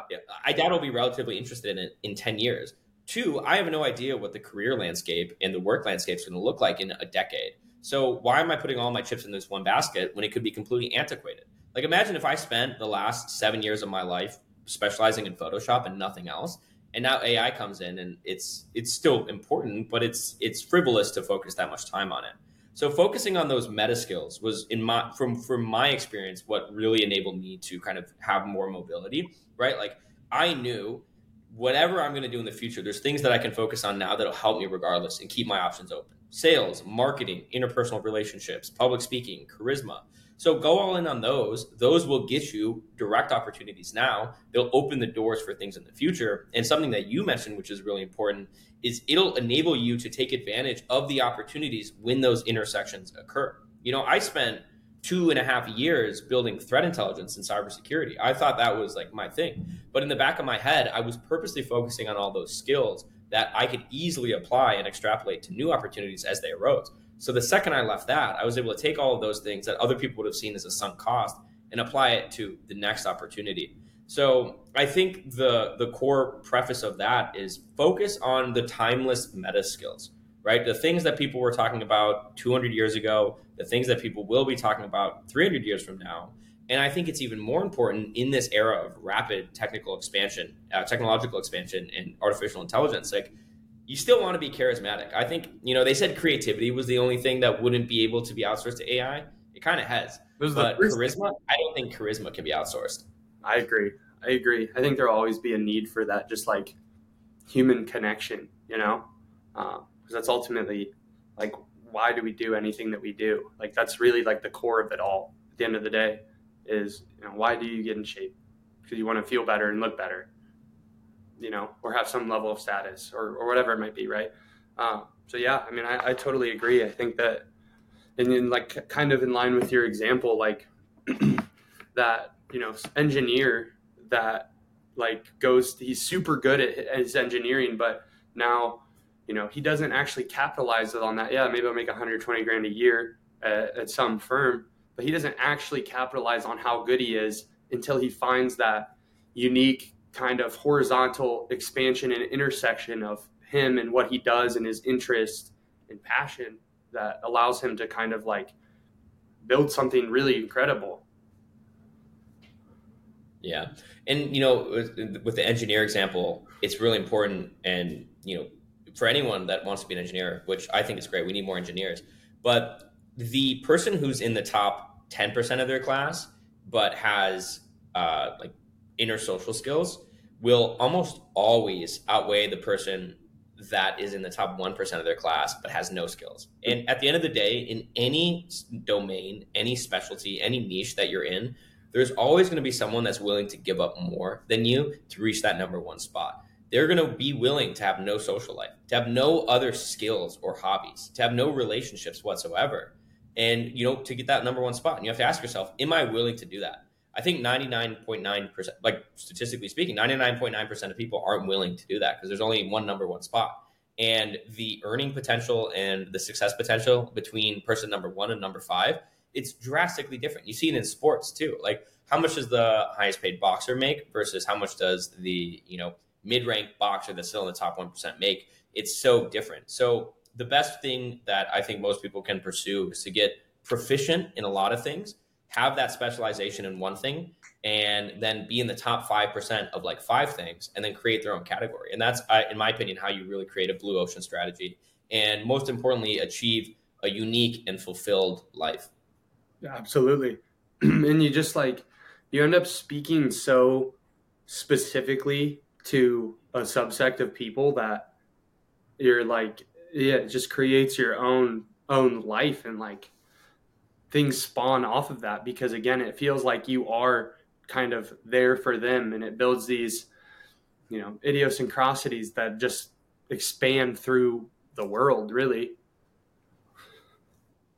Yeah. I doubt I'll be relatively interested in it in 10 years. Two, I have no idea what the career landscape and the work landscape is going to look like in a decade. So why am I putting all my chips in this one basket when it could be completely antiquated? Like imagine if I spent the last seven years of my life specializing in Photoshop and nothing else, and now AI comes in and it's it's still important, but it's it's frivolous to focus that much time on it. So focusing on those meta skills was in my from from my experience what really enabled me to kind of have more mobility, right? Like I knew whatever I'm going to do in the future, there's things that I can focus on now that'll help me regardless and keep my options open. Sales, marketing, interpersonal relationships, public speaking, charisma. So go all in on those. Those will get you direct opportunities now. They'll open the doors for things in the future. And something that you mentioned, which is really important, is it'll enable you to take advantage of the opportunities when those intersections occur. You know, I spent two and a half years building threat intelligence and cybersecurity. I thought that was like my thing. But in the back of my head, I was purposely focusing on all those skills that I could easily apply and extrapolate to new opportunities as they arose. So the second I left that, I was able to take all of those things that other people would have seen as a sunk cost and apply it to the next opportunity. So I think the the core preface of that is focus on the timeless meta skills right? The things that people were talking about 200 years ago, the things that people will be talking about 300 years from now. And I think it's even more important in this era of rapid technical expansion, uh, technological expansion, and artificial intelligence. Like, you still want to be charismatic. I think, you know, they said creativity was the only thing that wouldn't be able to be outsourced to AI. It kind of has. But charisma, I don't think charisma can be outsourced. I agree. I agree. I think there'll always be a need for that, just like human connection, you know? Uh, because that's ultimately like why do we do anything that we do like that's really like the core of it all at the end of the day is you know why do you get in shape because you want to feel better and look better you know or have some level of status or, or whatever it might be right uh, so yeah i mean I, I, totally agree i think that and then like kind of in line with your example like that you know engineer that like goes he's super good at his engineering but now you know, he doesn't actually capitalize on that. Yeah, maybe I'll make 120 grand a year at, at some firm, but he doesn't actually capitalize on how good he is until he finds that unique kind of horizontal expansion and intersection of him and what he does and his interest and passion that allows him to kind of like build something really incredible. Yeah. And, you know, with, the engineer example, it's really important. And, you know, for anyone that wants to be an engineer, which I think is great. We need more engineers. But the person who's in the top 10% of their class, but has uh, like inner social skills, will almost always outweigh the person that is in the top 1% of their class, but has no skills. And at the end of the day, in any domain, any specialty, any niche that you're in, there's always going to be someone that's willing to give up more than you to reach that number one spot they're going to be willing to have no social life, to have no other skills or hobbies, to have no relationships whatsoever. And, you know, to get that number one spot. And you have to ask yourself, am I willing to do that? I think 99.9%, like statistically speaking, 99.9% of people aren't willing to do that because there's only one number one spot. And the earning potential and the success potential between person number one and number five, it's drastically different. You see it in sports too. Like, how much does the highest paid boxer make versus how much does the, you know, mid-ranked boxer that's still in the top 1% make it's so different so the best thing that i think most people can pursue is to get proficient in a lot of things have that specialization in one thing and then be in the top 5% of like five things and then create their own category. And that's in my opinion how you really create a blue ocean strategy and most importantly achieve a unique and fulfilled life. Yeah, absolutely. And you just like you end up speaking so specifically to a subsect of people that you're like yeah it just creates your own own life and like things spawn off of that because again it feels like you are kind of there for them and it builds these you know idiosyncrasies that just expand through the world really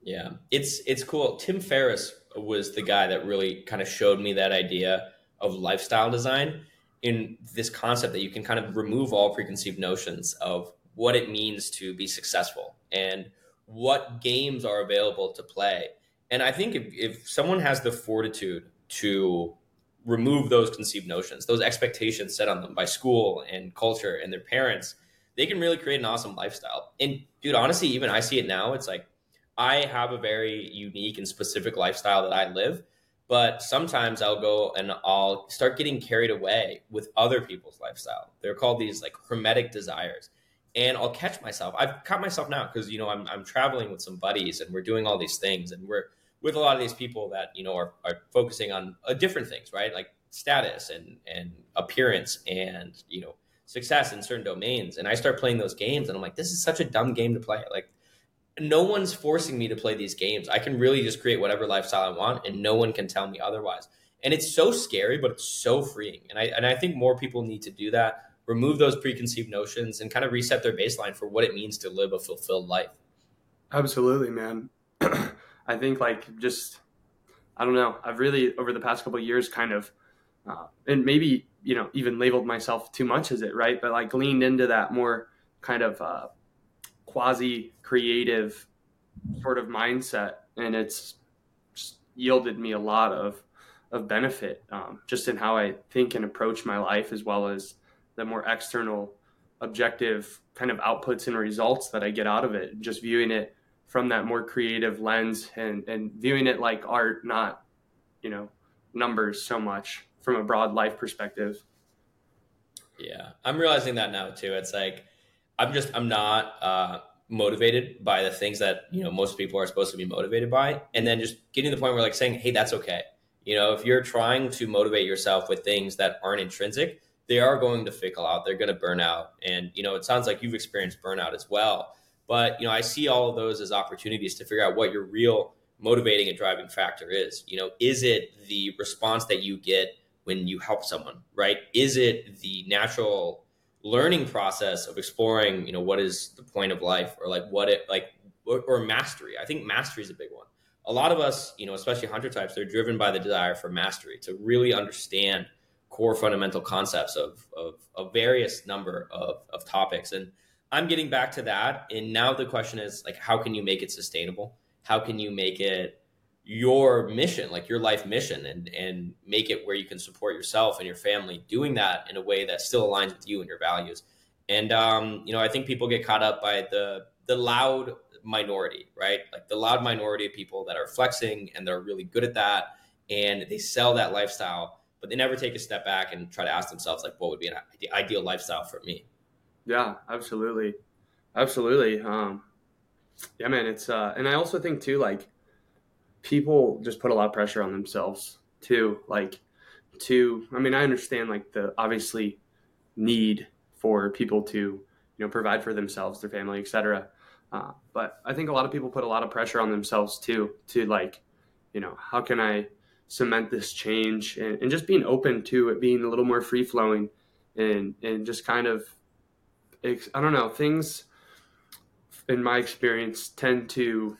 yeah it's it's cool tim ferriss was the guy that really kind of showed me that idea of lifestyle design in this concept that you can kind of remove all preconceived notions of what it means to be successful and what games are available to play. And I think if, if someone has the fortitude to remove those conceived notions, those expectations set on them by school and culture and their parents, they can really create an awesome lifestyle. And dude, honestly, even I see it now. It's like I have a very unique and specific lifestyle that I live, but sometimes I'll go and I'll start getting carried away with other people's lifestyle. They're called these like mimetic desires. And I'll catch myself. I've caught myself now because you know I'm I'm traveling with some buddies and we're doing all these things and we're with a lot of these people that you know are, are focusing on uh, different things, right? Like status and and appearance and you know success in certain domains. And I start playing those games, and I'm like, this is such a dumb game to play. Like, no one's forcing me to play these games. I can really just create whatever lifestyle I want, and no one can tell me otherwise. And it's so scary, but it's so freeing. And I and I think more people need to do that. Remove those preconceived notions and kind of reset their baseline for what it means to live a fulfilled life. Absolutely, man. I think like just I don't know. I've really over the past couple years kind of uh, and maybe you know even labeled myself too much as it right but like leaned into that more kind of uh, quasi creative sort of mindset and it's yielded me a lot of of benefit um, just in how i think and approach my life as well as the more external objective kind of outputs and results that i get out of it just viewing it from that more creative lens and and viewing it like art not you know numbers so much from a broad life perspective. Yeah, I'm realizing that now too. It's like I'm just I'm not uh, motivated by the things that you know most people are supposed to be motivated by, and then just getting to the point where like saying, "Hey, that's okay." You know, if you're trying to motivate yourself with things that aren't intrinsic, they are going to fickle out. They're going to burn out, and you know, it sounds like you've experienced burnout as well. But you know, I see all of those as opportunities to figure out what your real motivating and driving factor is. You know, is it the response that you get when you help someone, right? Is it the natural learning process of exploring, you know, what is the point of life or like what it like or, or mastery? I think mastery is a big one. A lot of us, you know, especially hunter types, they're driven by the desire for mastery to really understand core fundamental concepts of, of a various number of, of topics. And I'm getting back to that. And now the question is like, how can you make it sustainable? How can you make it your mission, like your life mission, and and make it where you can support yourself and your family, doing that in a way that still aligns with you and your values. And um, you know, I think people get caught up by the the loud minority, right? Like the loud minority of people that are flexing and they're really good at that, and they sell that lifestyle, but they never take a step back and try to ask themselves, like, what would be an ideal lifestyle for me? Yeah, absolutely, absolutely. Um, yeah, man, it's uh, and I also think too, like people just put a lot of pressure on themselves too. Like, to I mean, I understand like the obviously need for people to you know provide for themselves, their family, etc. Uh, but I think a lot of people put a lot of pressure on themselves too to like, you know, how can I cement this change and, and just being open to it being a little more free flowing and and just kind of I don't know things in my experience tend to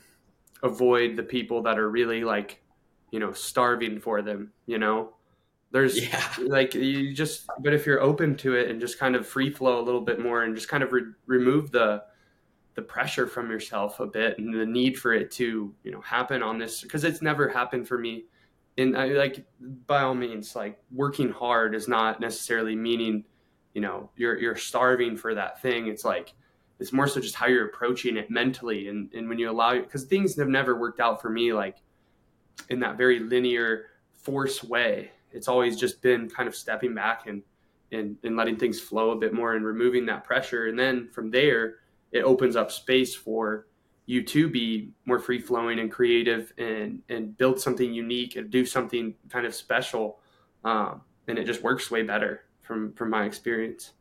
avoid the people that are really like you know starving for them you know there's yeah. like you just but if you're open to it and just kind of free flow a little bit more and just kind of re- remove the the pressure from yourself a bit and the need for it to you know happen on this because it's never happened for me and I like by all means like working hard is not necessarily meaning you know you're you're starving for that thing. It's like it's more so just how you're approaching it mentally. And, and when you allow because things have never worked out for me like in that very linear force way. It's always just been kind of stepping back and and, and letting things flow a bit more and removing that pressure. And then from there it opens up space for you to be more free flowing and creative and and build something unique and do something kind of special um, and it just works way better from from my experience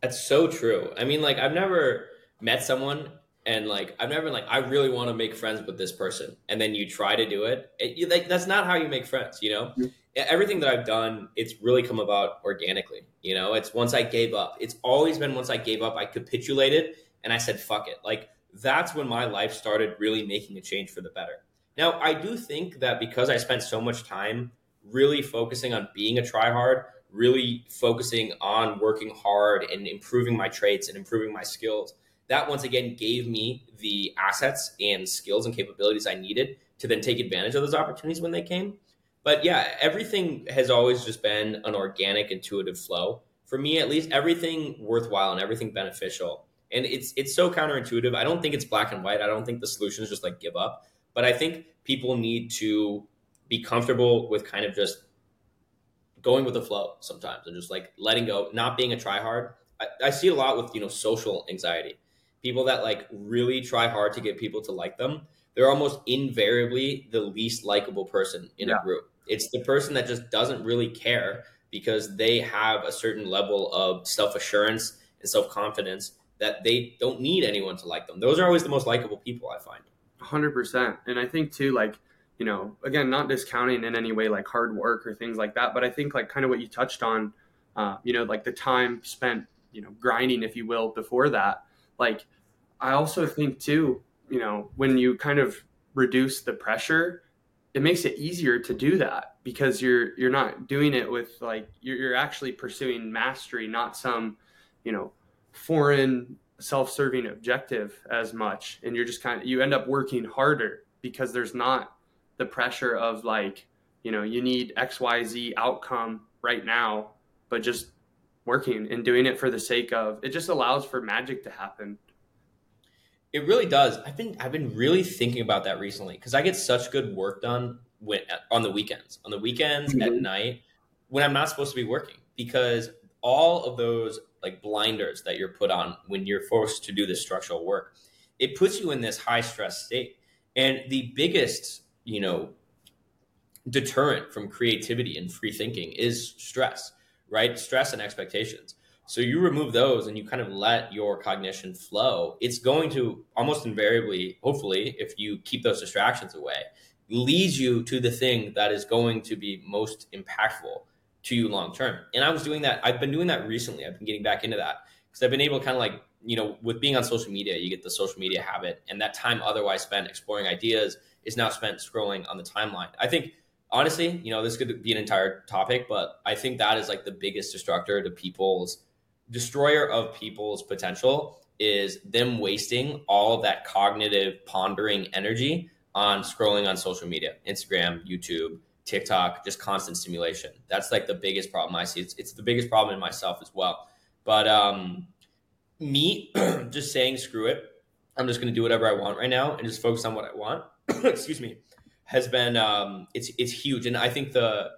that's so true. I mean, like I've never met someone and like I've never been like I really want to make friends with this person, and then you try to do it. it you, like that's not how you make friends. You know, mm-hmm. everything that I've done, it's really come about organically. You know, it's once I gave up. It's always been once I gave up, I capitulated, and I said fuck it. Like that's when my life started really making a change for the better. Now, I do think that because I spent so much time really focusing on being a tryhard really focusing on working hard and improving my traits and improving my skills. That once again gave me the assets and skills and capabilities I needed to then take advantage of those opportunities when they came. But yeah, everything has always just been an organic, intuitive flow for me at least, everything worthwhile and everything beneficial. And it's it's so counterintuitive. I don't think it's black and white. I don't think the solution is just like give up. But I think people need to be comfortable with kind of just going with the flow sometimes and just like letting go, not being a tryhard. I, I see a lot with you know social anxiety. People that like really try hard to get people to like them, they're almost invariably the least likable person in yeah. a group. It's the person that just doesn't really care because they have a certain level of self assurance and self confidence that they don't need anyone to like them. Those are always the most likable people I find. 100%. And I think too, like, you know, again, not discounting in any way like hard work or things like that, but I think like kind of what you touched on, uh, you know, like the time spent, you know, grinding, if you will, before that. Like, I also think too, you know, when you kind of reduce the pressure, it makes it easier to do that because you're you're not doing it with like you're, you're actually pursuing mastery, not some, you know, foreign self-serving objective as much, and you're just kind of you end up working harder because there's not the pressure of like you know you need xyz outcome right now but just working and doing it for the sake of it just allows for magic to happen it really does i've been i've been really thinking about that recently because i get such good work done when on the weekends on the weekends mm-hmm. at night when i'm not supposed to be working because all of those like blinders that you're put on when you're forced to do this structural work. It puts you in this high stress state. And the biggest you know deterrent from creativity and free thinking is stress right? Stress and expectations. So you remove those and you kind of let your cognition flow. It's going to almost invariably hopefully if you keep those distractions away leads you to the thing that is going to be most impactful to you long term and i was doing that i've been doing that recently i've been getting back into that because i've been able to kind of like you know with being on social media you get the social media habit and that time otherwise spent exploring ideas is now spent scrolling on the timeline. I think honestly, you know, this could be an entire topic, but I think that is like the biggest destructor to people's destroyer of people's potential is them wasting all of that cognitive pondering energy on scrolling on social media, Instagram, YouTube, TikTok, just constant stimulation. That's like the biggest problem I see. It's, it's the biggest problem in myself as well. But um, me just saying screw it, I'm just going to do whatever I want right now and just focus on what I want excuse me, has been um, it's it's huge, and I think the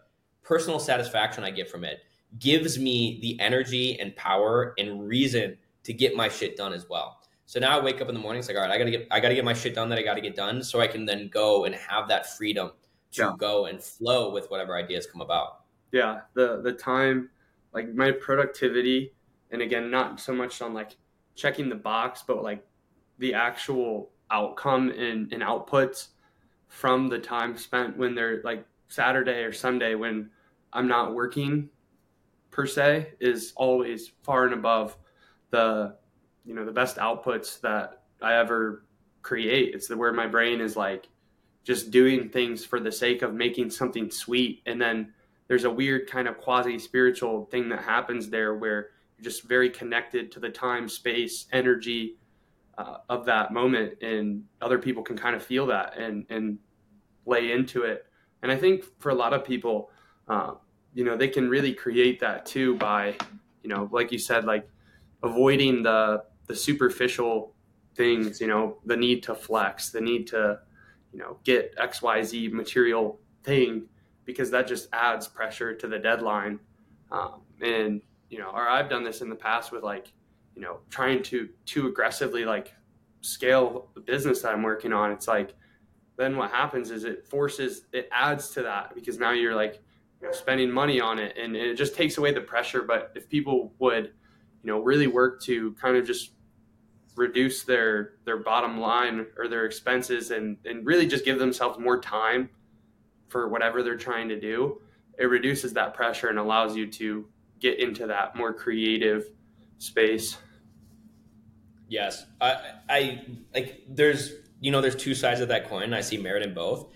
personal satisfaction I get from it gives me the energy and power and reason to get my shit done as well. So now I wake up in the morning, it's like, all right, I gotta get I gotta get my shit done that I gotta get done, so I can then go and have that freedom to yeah. go and flow with whatever ideas come about. Yeah, the the time, like my productivity, and again, not so much on like checking the box, but like the actual outcome and, and outputs from the time spent when they're like Saturday or Sunday when I'm not working per se is always far and above the you know the best outputs that I ever create. It's the where my brain is like just doing things for the sake of making something sweet. And then there's a weird kind of quasi spiritual thing that happens there where you're just very connected to the time, space, energy, uh, of that moment. And other people can kind of feel that and and lay into it. And i think for a lot of people uh, you know they can really create that too by you know like you said like avoiding the the superficial things you know the need to flex the need to you know get xyz material thing because that just adds pressure to the deadline um, and you know or i've done this in the past with like you know trying to too aggressively like scale the business that I'm working on, it's like then what happens is it forces it adds to that because now you're like you know, spending money on it and it just takes away the pressure. But if people would, you know, really work to kind of just reduce their their bottom line or their expenses and and really just give themselves more time for whatever they're trying to do, it reduces that pressure and allows you to get into that more creative space. Yes, I, I like. There's you know, there's two sides of that coin. I see merit in both.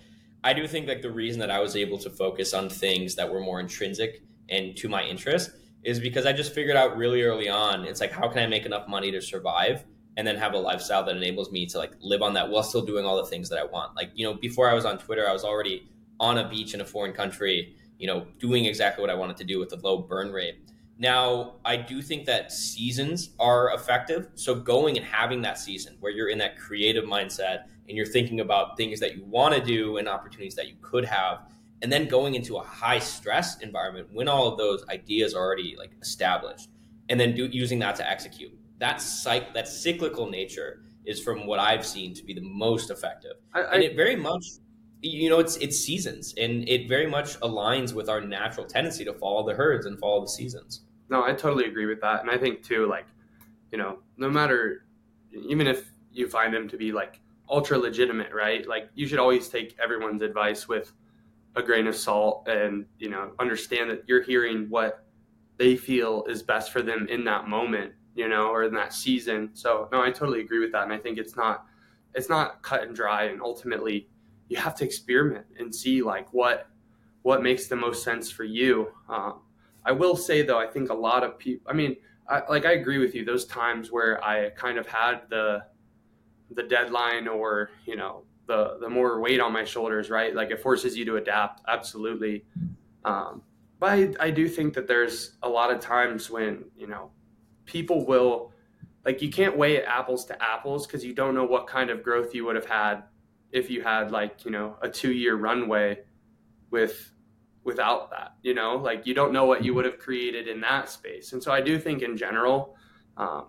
I do think like the reason that I was able to focus on things that were more intrinsic and to my interest is because I just figured out really early on. It's like how can I make enough money to survive and then have a lifestyle that enables me to like live on that while still doing all the things that I want. Like you know, before I was on Twitter, I was already on a beach in a foreign country. You know, doing exactly what I wanted to do with a low burn rate Now, I do think that seasons are effective. So going and having that season where you're in that creative mindset and you're thinking about things that you want to do and opportunities that you could have, and then going into a high stress environment when all of those ideas are already like established, and then do, using that to execute. That cycle, that cyclical nature is from what I've seen to be the most effective, I, I, and it very much you know it's it's seasons and it very much aligns with our natural tendency to follow the herds and follow the seasons. No i totally agree with that and i think too like you know no matter even if you find them to be like ultra legitimate right? Like you should always take everyone's advice with a grain of salt and you know understand that you're hearing what they feel is best for them in that moment you know or in that season so no i totally agree with that and i think it's not it's not cut and dry and ultimately you have to experiment and see like what what makes the most sense for you. Um, I will say though, I think a lot of people. I mean, I, like I agree with you. Those times where I kind of had the the deadline or you know the the more weight on my shoulders, right? Like it forces you to adapt. Absolutely. Um, but I, I do think that there's a lot of times when you know people will like you can't weigh it apples to apples because you don't know what kind of growth you would have had if you had like you know a two year runway with without that you know? Like you don't know what you would have created in that space. And so i do think in general um,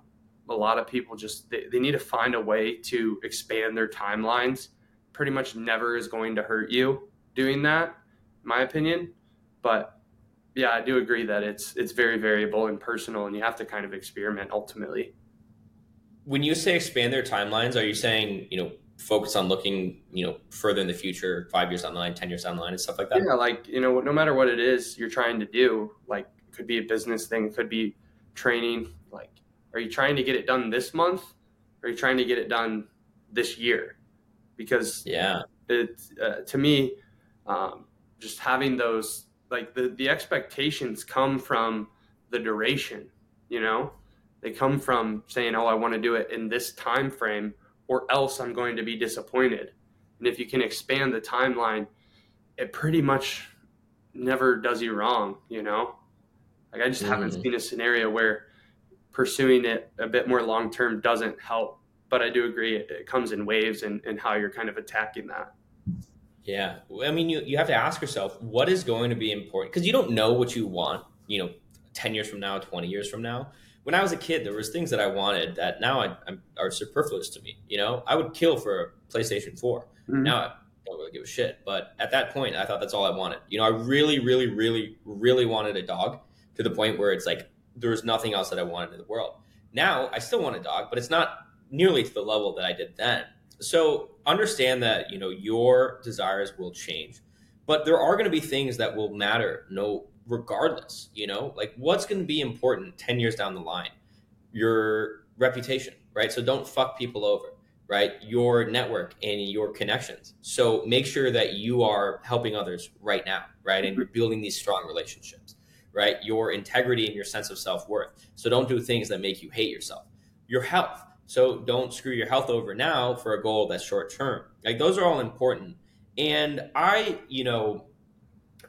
a lot of people just they, they need to find a way to expand their timelines. Pretty much never is going to hurt you doing that my opinion. But yeah i do agree that it's it's very variable and personal and you have to kind of experiment ultimately when you say expand their timelines are you saying you know focus on looking, you know, further in the future, five years online, ten years online, and stuff like that? Yeah, like you know, no matter what it is you're trying to do, like it could be a business thing, it could be training. Like, are you trying to get it done this month? Or are you trying to get it done this year? Because yeah, it uh, to me, um, just having those like the the expectations come from the duration. You know, they come from saying, "Oh, I want to do it in this time frame." or else I'm going to be disappointed. And if you can expand the timeline, it pretty much never does you wrong, you know? Like I just mm-hmm. haven't seen a scenario where pursuing it a bit more long term doesn't help. But I do agree it, it comes in waves and, and how you're kind of attacking that. Yeah. I mean, you, you have to ask yourself what is going to be important because you don't know what you want, you know, 10 years from now, 20 years from now when I was a kid, there was things that I wanted that now I, I'm, are superfluous to me. You know, I would kill for a PlayStation 4. Mm-hmm. Now I don't really give a shit. But at that point, I thought that's all I wanted. You know, I really, really, really, really wanted a dog to the point where it's like there was nothing else that I wanted in the world. Now I still want a dog, but it's not nearly to the level that I did then. So understand that you know your desires will change, but there are going to be things that will matter no regardless, you know, like what's going to be important 10 years down the line? Your reputation, right? So don't fuck people over, right? Your network and your connections. So make sure that you are helping others right now, right? And you're building these strong relationships, right? Your integrity and your sense of self worth. So don't do things that make you hate yourself. Your health. So don't screw your health over now for a goal that's short term. Like those are all important. And I, you know,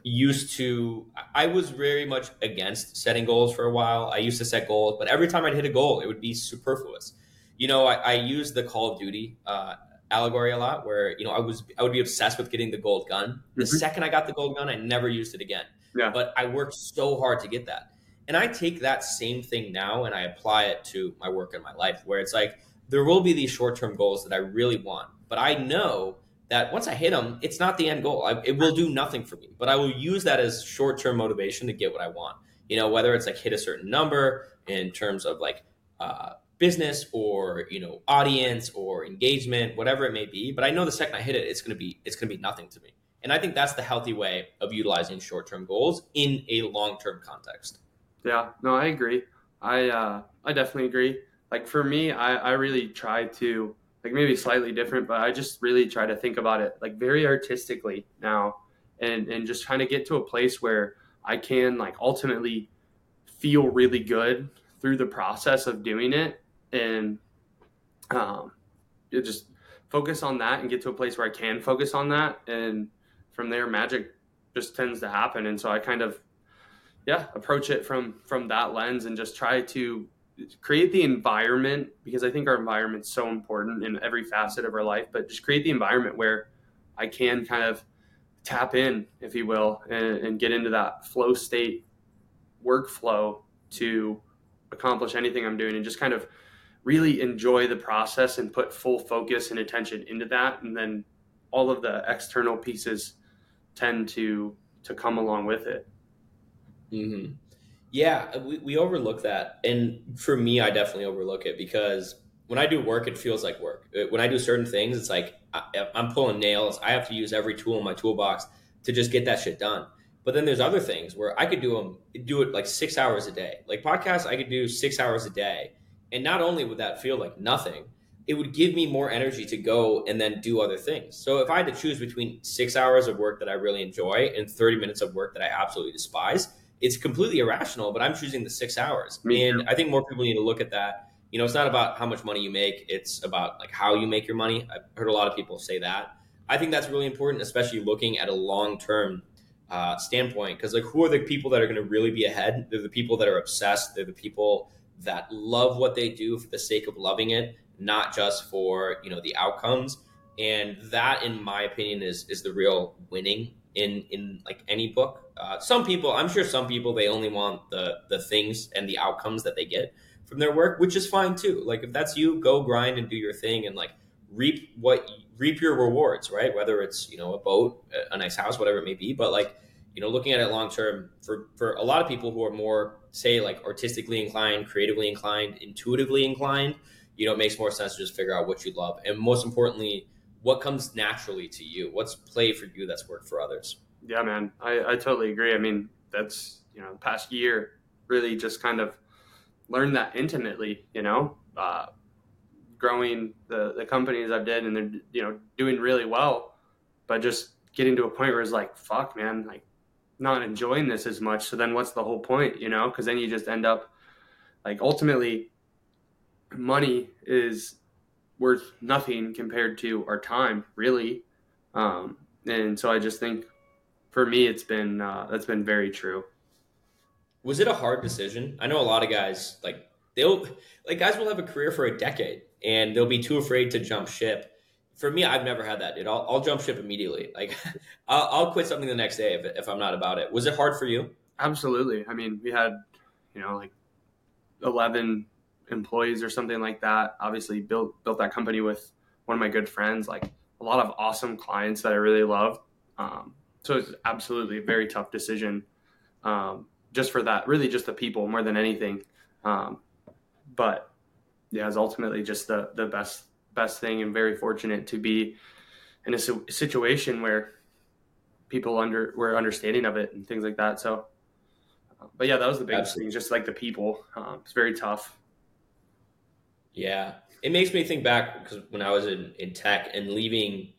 used to i was very much against setting goals for a while i used to set goals but every time i'd hit a goal it would be superfluous you know i, I use the call of duty uh, allegory a lot where you know i was i would be obsessed with getting the gold gun the mm-hmm. second i got the gold gun i never used it again yeah. but i worked so hard to get that and i take that same thing now and i apply it to my work and my life where it's like there will be these short-term goals that i really want but i know that once I hit them, it's not the end goal. I, it will do nothing for me, but I will use that as short term motivation to get what I want. You know, whether it's like hit a certain number in terms of like uh, business or you know audience or engagement, whatever it may be. But I know the second I hit it, it's gonna be it's gonna be nothing to me. And I think that's the healthy way of utilizing short term goals in a long term context. Yeah, no, I agree. I uh, I definitely agree. Like for me, I, I really try to like maybe slightly different, but I just really try to think about it like very artistically now and and just trying to get to a place where I can like ultimately feel really good through the process of doing it and um just focus on that and get to a place where I can focus on that and from there magic just tends to happen and so I kind of yeah, approach it from from that lens and just try to create the environment because I think our environment's so important in every facet of our life, but just create the environment where I can kind of tap in, if you will, and, and get into that flow state workflow to accomplish anything I'm doing and just kind of really enjoy the process and put full focus and attention into that. And then all of the external pieces tend to to come along with it. Mm-hmm. Yeah, we, we overlook that. And for me, I definitely overlook it because when I do work, it feels like work. Uh, when I do certain things, it's like I, am pulling nails. I have to use every tool in my toolbox to just get that shit done. But then there's other things where I could do them, do it like six hours a day. Like podcasts, I could do six hours a day. And not only would that feel like nothing, it would give me more energy to go and then do other things. So if I had to choose between six hours of work that I really enjoy and 30 minutes of work that I absolutely despise, it's completely irrational, but I'm choosing the six hours. Me and too. I think more people need to look at that. You know, it's not about how much money you make, it's about like how you make your money. I've heard a lot of people say that. I think that's really important, especially looking at a long term uh, standpoint. Because, like, who are the people that are going to really be ahead? They're the people that are obsessed, they're the people that love what they do for the sake of loving it, not just for, you know, the outcomes. And that, in my opinion, is is the real winning in in like any book. Uh, some people, I'm sure, some people they only want the the things and the outcomes that they get from their work, which is fine too. Like if that's you, go grind and do your thing and like reap what reap your rewards, right? Whether it's you know a boat, a nice house, whatever it may be. But like you know, looking at it long term for for a lot of people who are more say like artistically inclined, creatively inclined, intuitively inclined, you know, it makes more sense to just figure out what you love and most importantly what comes naturally to you? What's play for you that's worked for others? Yeah man. I, I totally agree. I mean that's you know the past year really just kind of learned that intimately you know uh, growing the, the companies i've did and they're you know doing really well but just getting to a point where it's like fuck man like not enjoying this as much. So then what's the whole point you know? Because then you just end up like ultimately money is worth nothing compared to our time, really. Um, and so I just think for me, it's been uh, that's been very true. Was it a hard decision? I know a lot of guys like they'll like guys will have a career for a decade and they'll be too afraid to jump ship. For me, I've never had that. Dude. I'll, I'll jump ship immediately. Like I'll, I'll quit something the next day if, if I'm not about it. Was it hard for you? Absolutely. I mean, we had you know like eleven employees or something like that. Obviously, built built that company with one of my good friends, like a lot of awesome clients that I really love. Um, so it's absolutely a very tough decision, um, just for that. Really, just the people more than anything. Um, but yeah, it's ultimately just the the best best thing, and very fortunate to be in a situation where people under were understanding of it and things like that. So, but yeah, that was the biggest Absolutely. thing. Just like the people, um, it's very tough. Yeah. It makes me think back because when I was in, in tech and leaving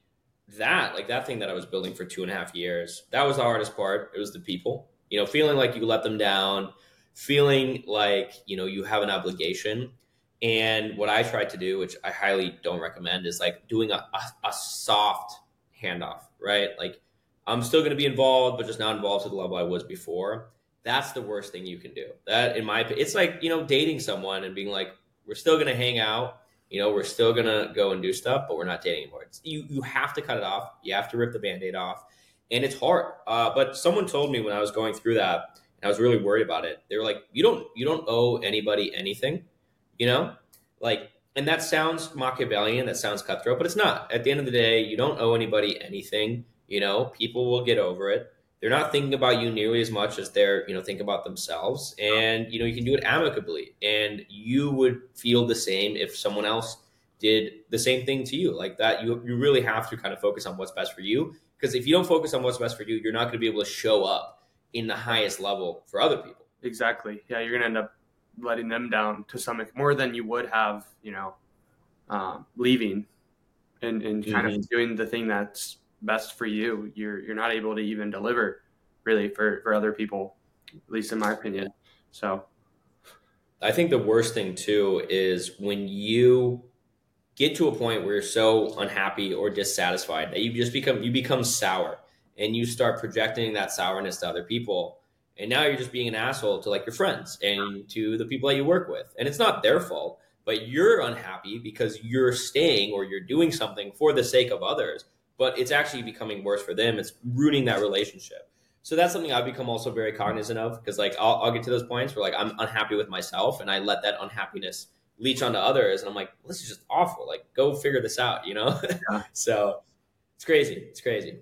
that, like that thing that I was building for two and a half years, that was the hardest part. It was the people, you know, feeling like you let them down, feeling like, you know, you have an obligation. And what I tried to do, which I highly don't recommend, is like doing a, a, a soft handoff, right? Like I'm still going to be involved, but just not involved to the level I was before. That's the worst thing you can do. That, in my opinion, it's like, you know, dating someone and being like, we're still going to hang out. You know, we're still going to go and do stuff, but we're not dating anymore. It's, you, you have to cut it off. You have to rip the band aid off. And it's hard. Uh, but someone told me when I was going through that, and I was really worried about it. They were like, you don't, you don't owe anybody anything, you know, like, and that sounds Machiavellian. That sounds cutthroat, but it's not. At the end of the day, you don't owe anybody anything. You know, people will get over it they're not thinking about you nearly as much as they're you know think about themselves. And you know you can do it amicably. And you would feel the same if someone else did the same thing to you. Like that you, you really have to kind of focus on what's best for you. Because if you don't focus on what's best for you you're not going to be able to show up in the highest level for other people. Exactly. Yeah you're going to end up letting them down to some more than you would have you know um, leaving and, and kind mm-hmm. of doing the thing that's best for you, you're you're not able to even deliver really for for other people, at least in my opinion. So, I think the worst thing too is when you get to a point where you're so unhappy or dissatisfied that you just become you become sour and you start projecting that sourness to other people. And now you're just being an asshole to like your friends and to the people that you work with. And it's not their fault but you're unhappy because you're staying or you're doing something for the sake of others but it's actually becoming worse for them. It's ruining that relationship. So that's something i've become also very cognizant of because like I'll, I'll, get to those points where like i'm unhappy with myself and i let that unhappiness leech onto others and i'm like well, this is just awful. Like go figure this out you know? Yeah. so it's crazy. It's crazy.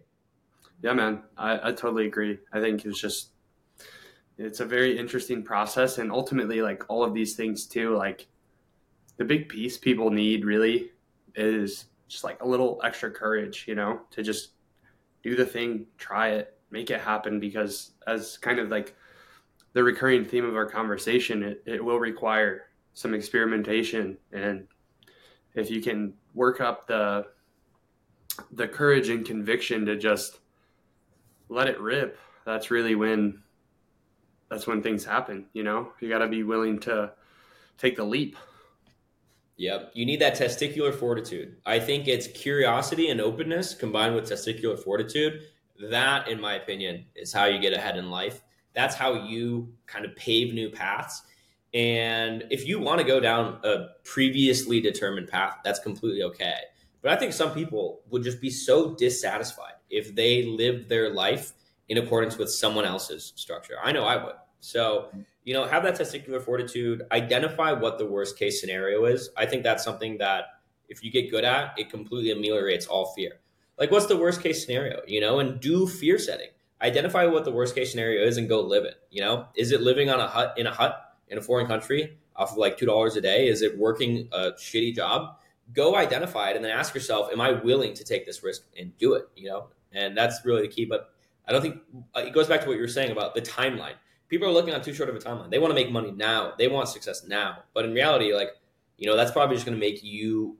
Yeah man. I, I totally agree. I think it's just it's a very interesting process and ultimately like all of these things too like the big piece people need really is just like a little extra courage you know to just do the thing try it make it happen because as kind of like the recurring theme of our conversation it, it will require some experimentation and if you can work up the the courage and conviction to just let it rip that's really when that's when things happen. You know, you got to be willing to take the leap. Yep. You need that testicular fortitude. I think it's curiosity and openness combined with testicular fortitude. That, in my opinion, is how you get ahead in life. That's how you kind of pave new paths. And if you want to go down a previously determined path, that's completely okay. But I think some people would just be so dissatisfied if they lived their life in accordance with someone else's structure. I know I would. So, you know, have that testicular fortitude, identify what the worst case scenario is. I think that's something that if you get good at, it completely ameliorates all fear. Like, what's the worst case scenario, you know, and do fear setting. Identify what the worst case scenario is and go live it. You know, is it living on a hut in a hut in a foreign country off of like $2 a day? Is it working a shitty job? Go identify it and then ask yourself, am I willing to take this risk and do it? You know, and that's really the key. But I don't think uh, it goes back to what you were saying about the timeline. People are looking on too short of a timeline. They want to make money now. They want success now. But in reality, like you know, that's probably just going to make you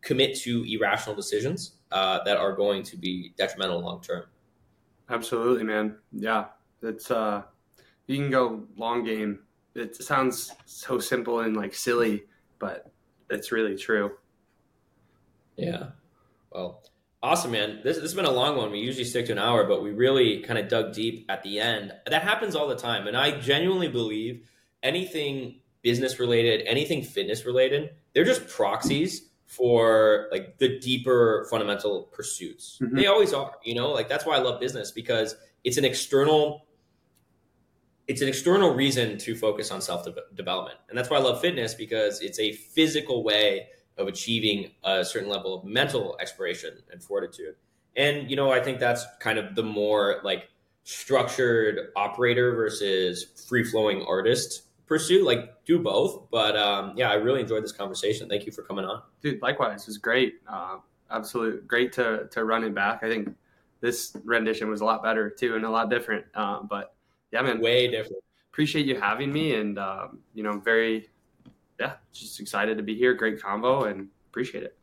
commit to irrational decisions uh, that are going to be detrimental long term. Absolutely, man. Yeah, it's uh, you can go long game. It sounds so simple and like silly, but it's really true. Yeah. Well, Awesome, man. This, this has been a long one. We usually stick to an hour, but we really kind of dug deep at the end. That happens all the time. And I genuinely believe anything business related, anything fitness related, they're just proxies for like the deeper fundamental pursuits. Mm-hmm. They always are, you know, like that's why I love business because it's an external it's an external reason to focus on self development. And that's why I love fitness because it's a physical way of achieving a certain level of mental exploration and fortitude. And you know, I think that's kind of the more like structured operator versus free flowing artist pursuit. Like do both. But um, yeah, I really enjoyed this conversation. Thank you for coming on, dude. Likewise, it was great. Uh, absolute great to to run it back. I think this rendition was a lot better too and a lot different. Uh, but yeah, man, way different. Appreciate you having me, and um, you know, very yeah, just excited to be here. Great combo and appreciate it.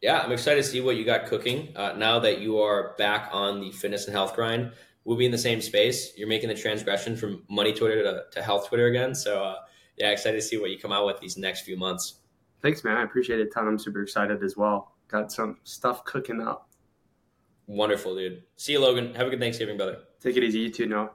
Yeah, I'm excited to see what you got cooking uh, now that you are back on the fitness and health grind. We'll be in the same space. You're making the transgression from money Twitter to, to health Twitter again. So, uh, yeah, excited to see what you come out with these next few months. Thanks, man. I appreciate it a ton. I'm super excited as well. Got some stuff cooking up. Wonderful, dude. See you, Logan. Have a good Thanksgiving, brother. Take it easy. You too, Noah.